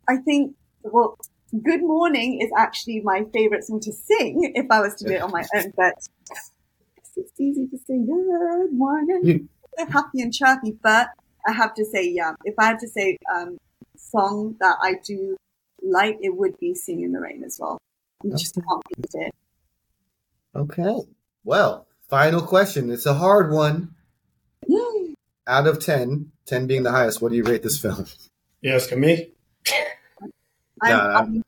I think, well, Good Morning is actually my favorite song to sing if I was to do it on my own, but it's easy to say Good Morning. You- So happy and chirpy, but I have to say, yeah, if I had to say um, song that I do like, it would be Sing in the Rain as well. You just can't beat it. Okay. Well, final question. It's a hard one. Out of 10, 10 being the highest, what do you rate this film? You asking me? I'm, No, I'm-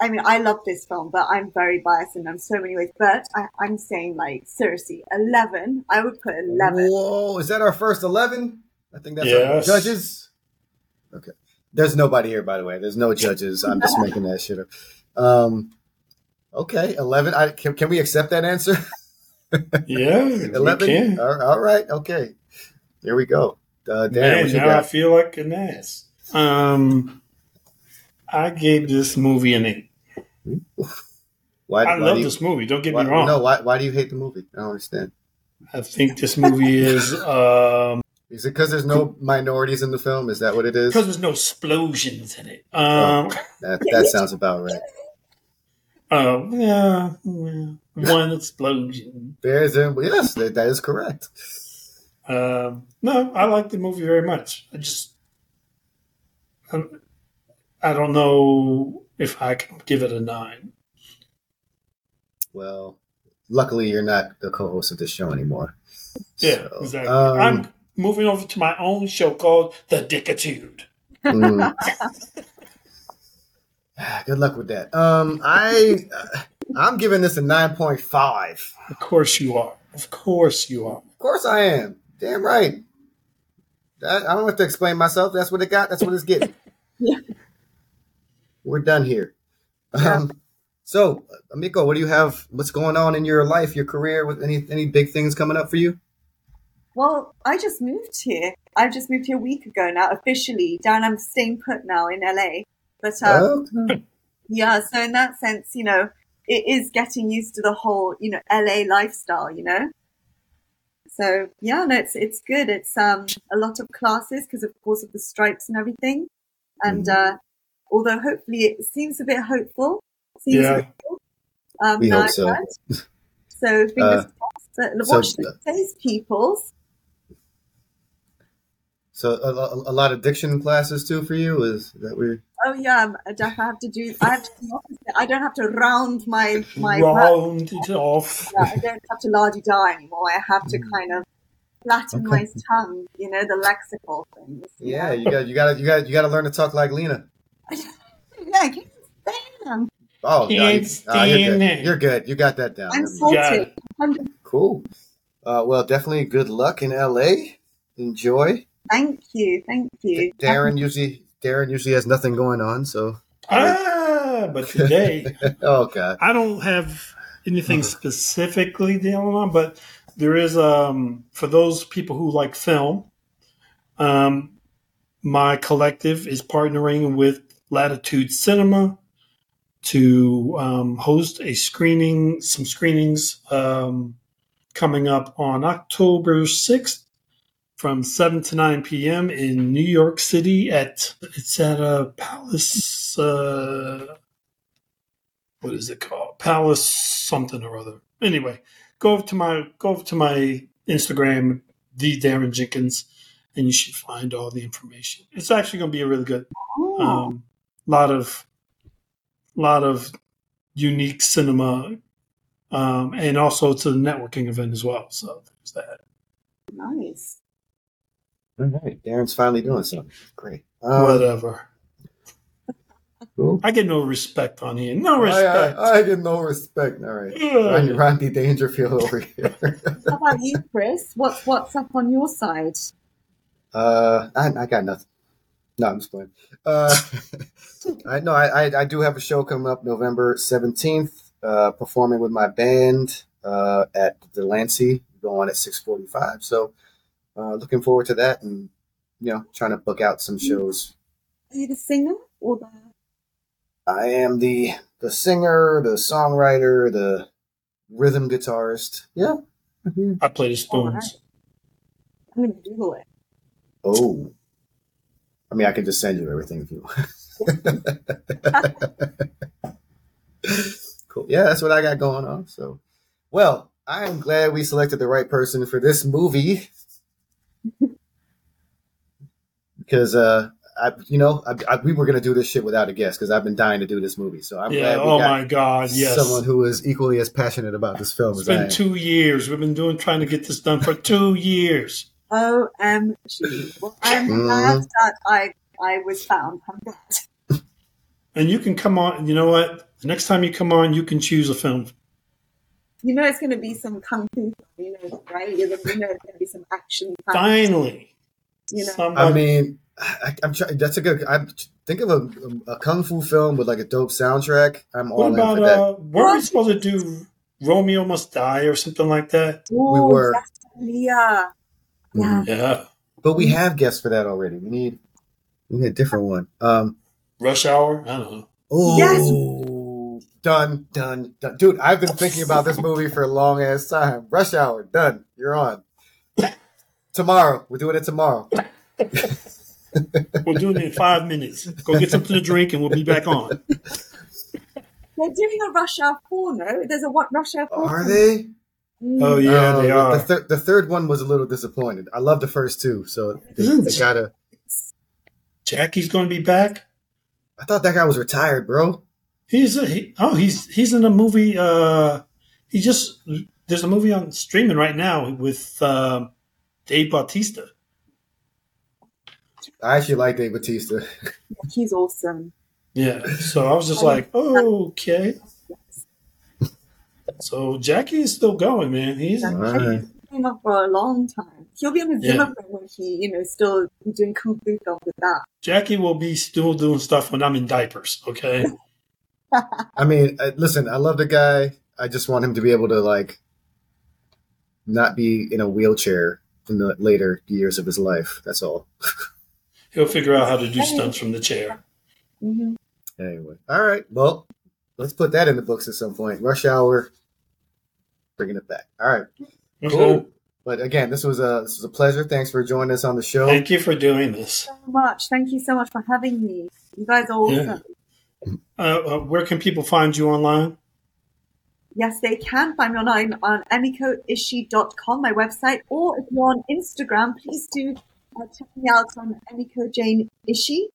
I mean, I love this film, but I'm very biased in them so many ways. But I, I'm saying, like, seriously, 11. I would put 11. Whoa, is that our first 11? I think that's Yes. our judges. Okay. There's nobody here, by the way. There's no judges. I'm just making that shit up. Um, okay, eleven. I, can can we accept that answer? Yeah, we Eleven. can. All all right. Okay. Here we go. Uh, Dan, Man, what you now I feel like an ass. Um, I gave this movie an eight. Why, I why love you, this movie. Don't get why, me wrong. No, why, why do you hate the movie? I don't understand. I think this movie is um Is it because there's no minorities in the film? Is that what it is? because there's no explosions in it. Um, That that sounds about right. uh, yeah, yeah, one explosion. There's a, yes, that, that is correct. Um, no, I like the movie very much. I just, I don't know if I can give it a nine. Well, luckily you're not the co-host of this show anymore. Yeah, So, exactly. um, I'm moving over to my own show called The Dickitude. mm. Good luck with that. Um, I uh, I'm giving this a nine point five. Of course you are. Of course you are. Of course I am. Damn right. That, I don't have to explain myself. That's what it got. That's what it's getting. Yeah. We're done here. Um, so, Emiko, what do you have? What's going on in your life, your career? With any any big things coming up for you? Well, I just moved here. I just moved here a week ago now, officially. Down, I'm staying put now in LA. But um, Oh, yeah, so in that sense, you know, it is getting used to the whole, you know, LA lifestyle, you know. So yeah, no, it's it's good. It's um a lot of classes because of course of the strikes and everything, and uh, although hopefully it seems a bit hopeful, seems Yeah. hopeful. Um, We hope I've so. heard. So fingers Uh, crossed. But so- the face, peoples. so a, a, a lot of diction classes too for you. Is that weird? Oh yeah, um, I don't have to do. I have to. do the opposite. I don't have to round my my. Round it off. Yeah, I don't have to lardy die anymore. I have to kind of flatten my tongue. You know the lexical things. Yeah, know? you got you got you got you got to learn to talk like Lina. Yeah. I can't stand them. Oh, no, you, Can't ah, you're stand good. it. You're good. You got that down. I'm Never salty. it. Cool. Uh, well, definitely good luck in LA. Enjoy. Thank you, thank you. Daron usually Daron usually has nothing going on, so Ah, but today oh god. I don't have anything specifically dealing on, but there is um for those people who like film, um my collective is partnering with Latitude Cinema to um, host a screening, some screenings um, coming up on October 6th from 7 to 9 p.m. in New York City at, it's at a Palace, uh, what is it called? Palace something or other. Anyway, go over to my, go over to my Instagram, the Daron Jenkins, and you should find all the information. It's actually going to be a really good Oh, um, lot of lot of unique cinema um, and also it's a networking event as well so there's that nice. All right, Daron's finally doing something. Great. Um, whatever cool. i get no respect on here no respect I, I get no respect. All right. Ugh. Rodney, Rodney Dangerfield over here. How about you, Chris? What's what's up on your side? Uh, I, I got nothing. No, I'm just playing. Uh, I know I, I I do have a show coming up November seventeenth. Uh, performing with my band uh, at the Lancey. Go on at six forty five. So, uh, looking forward to that, and you know, trying to book out some shows. Are you the singer or the? I am the the singer, the songwriter, the rhythm guitarist. Yeah. i play the spoons I'm gonna Google it. Oh. I mean, I can just send you everything if you want. cool. Yeah, that's what I got going on. So, well, I am glad we selected the right person for this movie because, uh, I, you know, I, I, we were gonna do this shit without a guest because I've been dying to do this movie. So I'm yeah glad we oh got my god yes someone who is equally as passionate about this film it's as I been two years we've been doing trying to get this done for two years OMG. Well, I'm Mhm. glad that I I was found. I'm glad. and you can come on you know what the next time you come on you can choose a film You know it's gonna be some kung fu. You know, right? You're gonna, you know it's gonna be some action. finally You know, I mean, I, I'm trying. That's a good. I think of a, a kung fu film with like a dope soundtrack. I'm all what in about for that. uh, weren't we supposed to do Romeo Must Die or something like that? Ooh, were. yeah, yeah. Yeah, But we have guests for that already. We need we need a different one. Um. Rush Hour. I don't know. Oh, done, done, done. Dude, I've been thinking about this movie for a long ass time. Rush Hour, done. You're on. Tomorrow, we're doing it tomorrow. We'll do it in five minutes. Go get something to drink, and we'll be back on. They're doing a Rush Hour 4, no? There's a what Rush Hour 4? Are they? Mm. Oh yeah, Uh, they the, are. The, thir- the third one was a little disappointed. I love the first two, so they, Isn't they gotta. Jackie's going to be back. I thought that guy was retired, bro. He's a, he, oh he's he's in a movie. Uh, he just there's a movie on streaming right now with uh, Dave Bautista. I actually like Dave Bautista. He's awesome. Yeah, so I was just like, oh, okay. So Jackie is still going, man. He's Yeah. Alright. Him up for a long time. He'll be on his Yeah. Zimmer frame when he, you know, still be doing kung fu films with that. Jackie will be still doing stuff when I'm in diapers. Okay. I mean, uh, listen, I love the guy. I just want him to be able to like not be in a wheelchair in the later years of his life. That's all. He'll figure out how to do stunts from the chair. hmm Anyway, all right. Well, let's put that in the books at some point. Rush Hour, bringing it back. All right, cool. But again, this was a this was a pleasure. Thanks for joining us on the show. Thank you for doing this. So much. Thank you so much for having me. You guys are awesome. Yeah. Uh, uh, where can people find you online? Yes, they can find me online on emikoishii.com, my website, or if you're on Instagram, please do uh, check me out on Emiko Jane Ishii.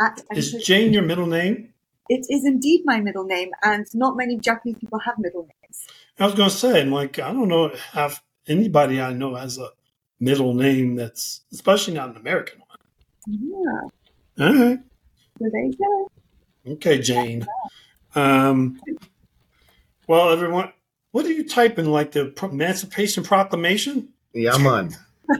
At Is Jane your middle name? It is indeed my middle name, and not many Japanese people have middle names. I was going to say, I'm like, I don't know have anybody I know has a middle name that's, especially not an American one. Yeah. All right. so there you go. Okay, Jane. Um, well, everyone, what are you typing? Like the Pro- Emancipation Proclamation? Yeah, I'm on.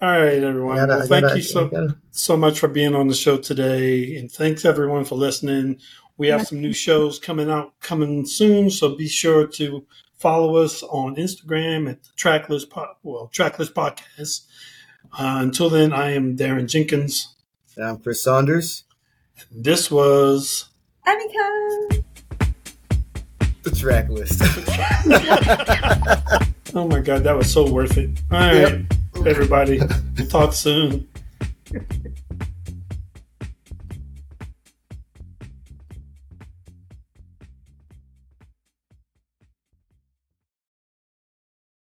All right, everyone. Gotta- well, thank gotta- you so gotta- so much for being on the show today, and thanks everyone for listening. We have some new shows coming out coming soon, so be sure to follow us on Instagram at the Tracklist po- well Tracklist Podcast. Uh, until then, I am Daron Jenkins. I'm Chris Saunders. This was Emiko! The Tracklist. oh my god, that was so worth it. All right, everybody, we'll talk soon.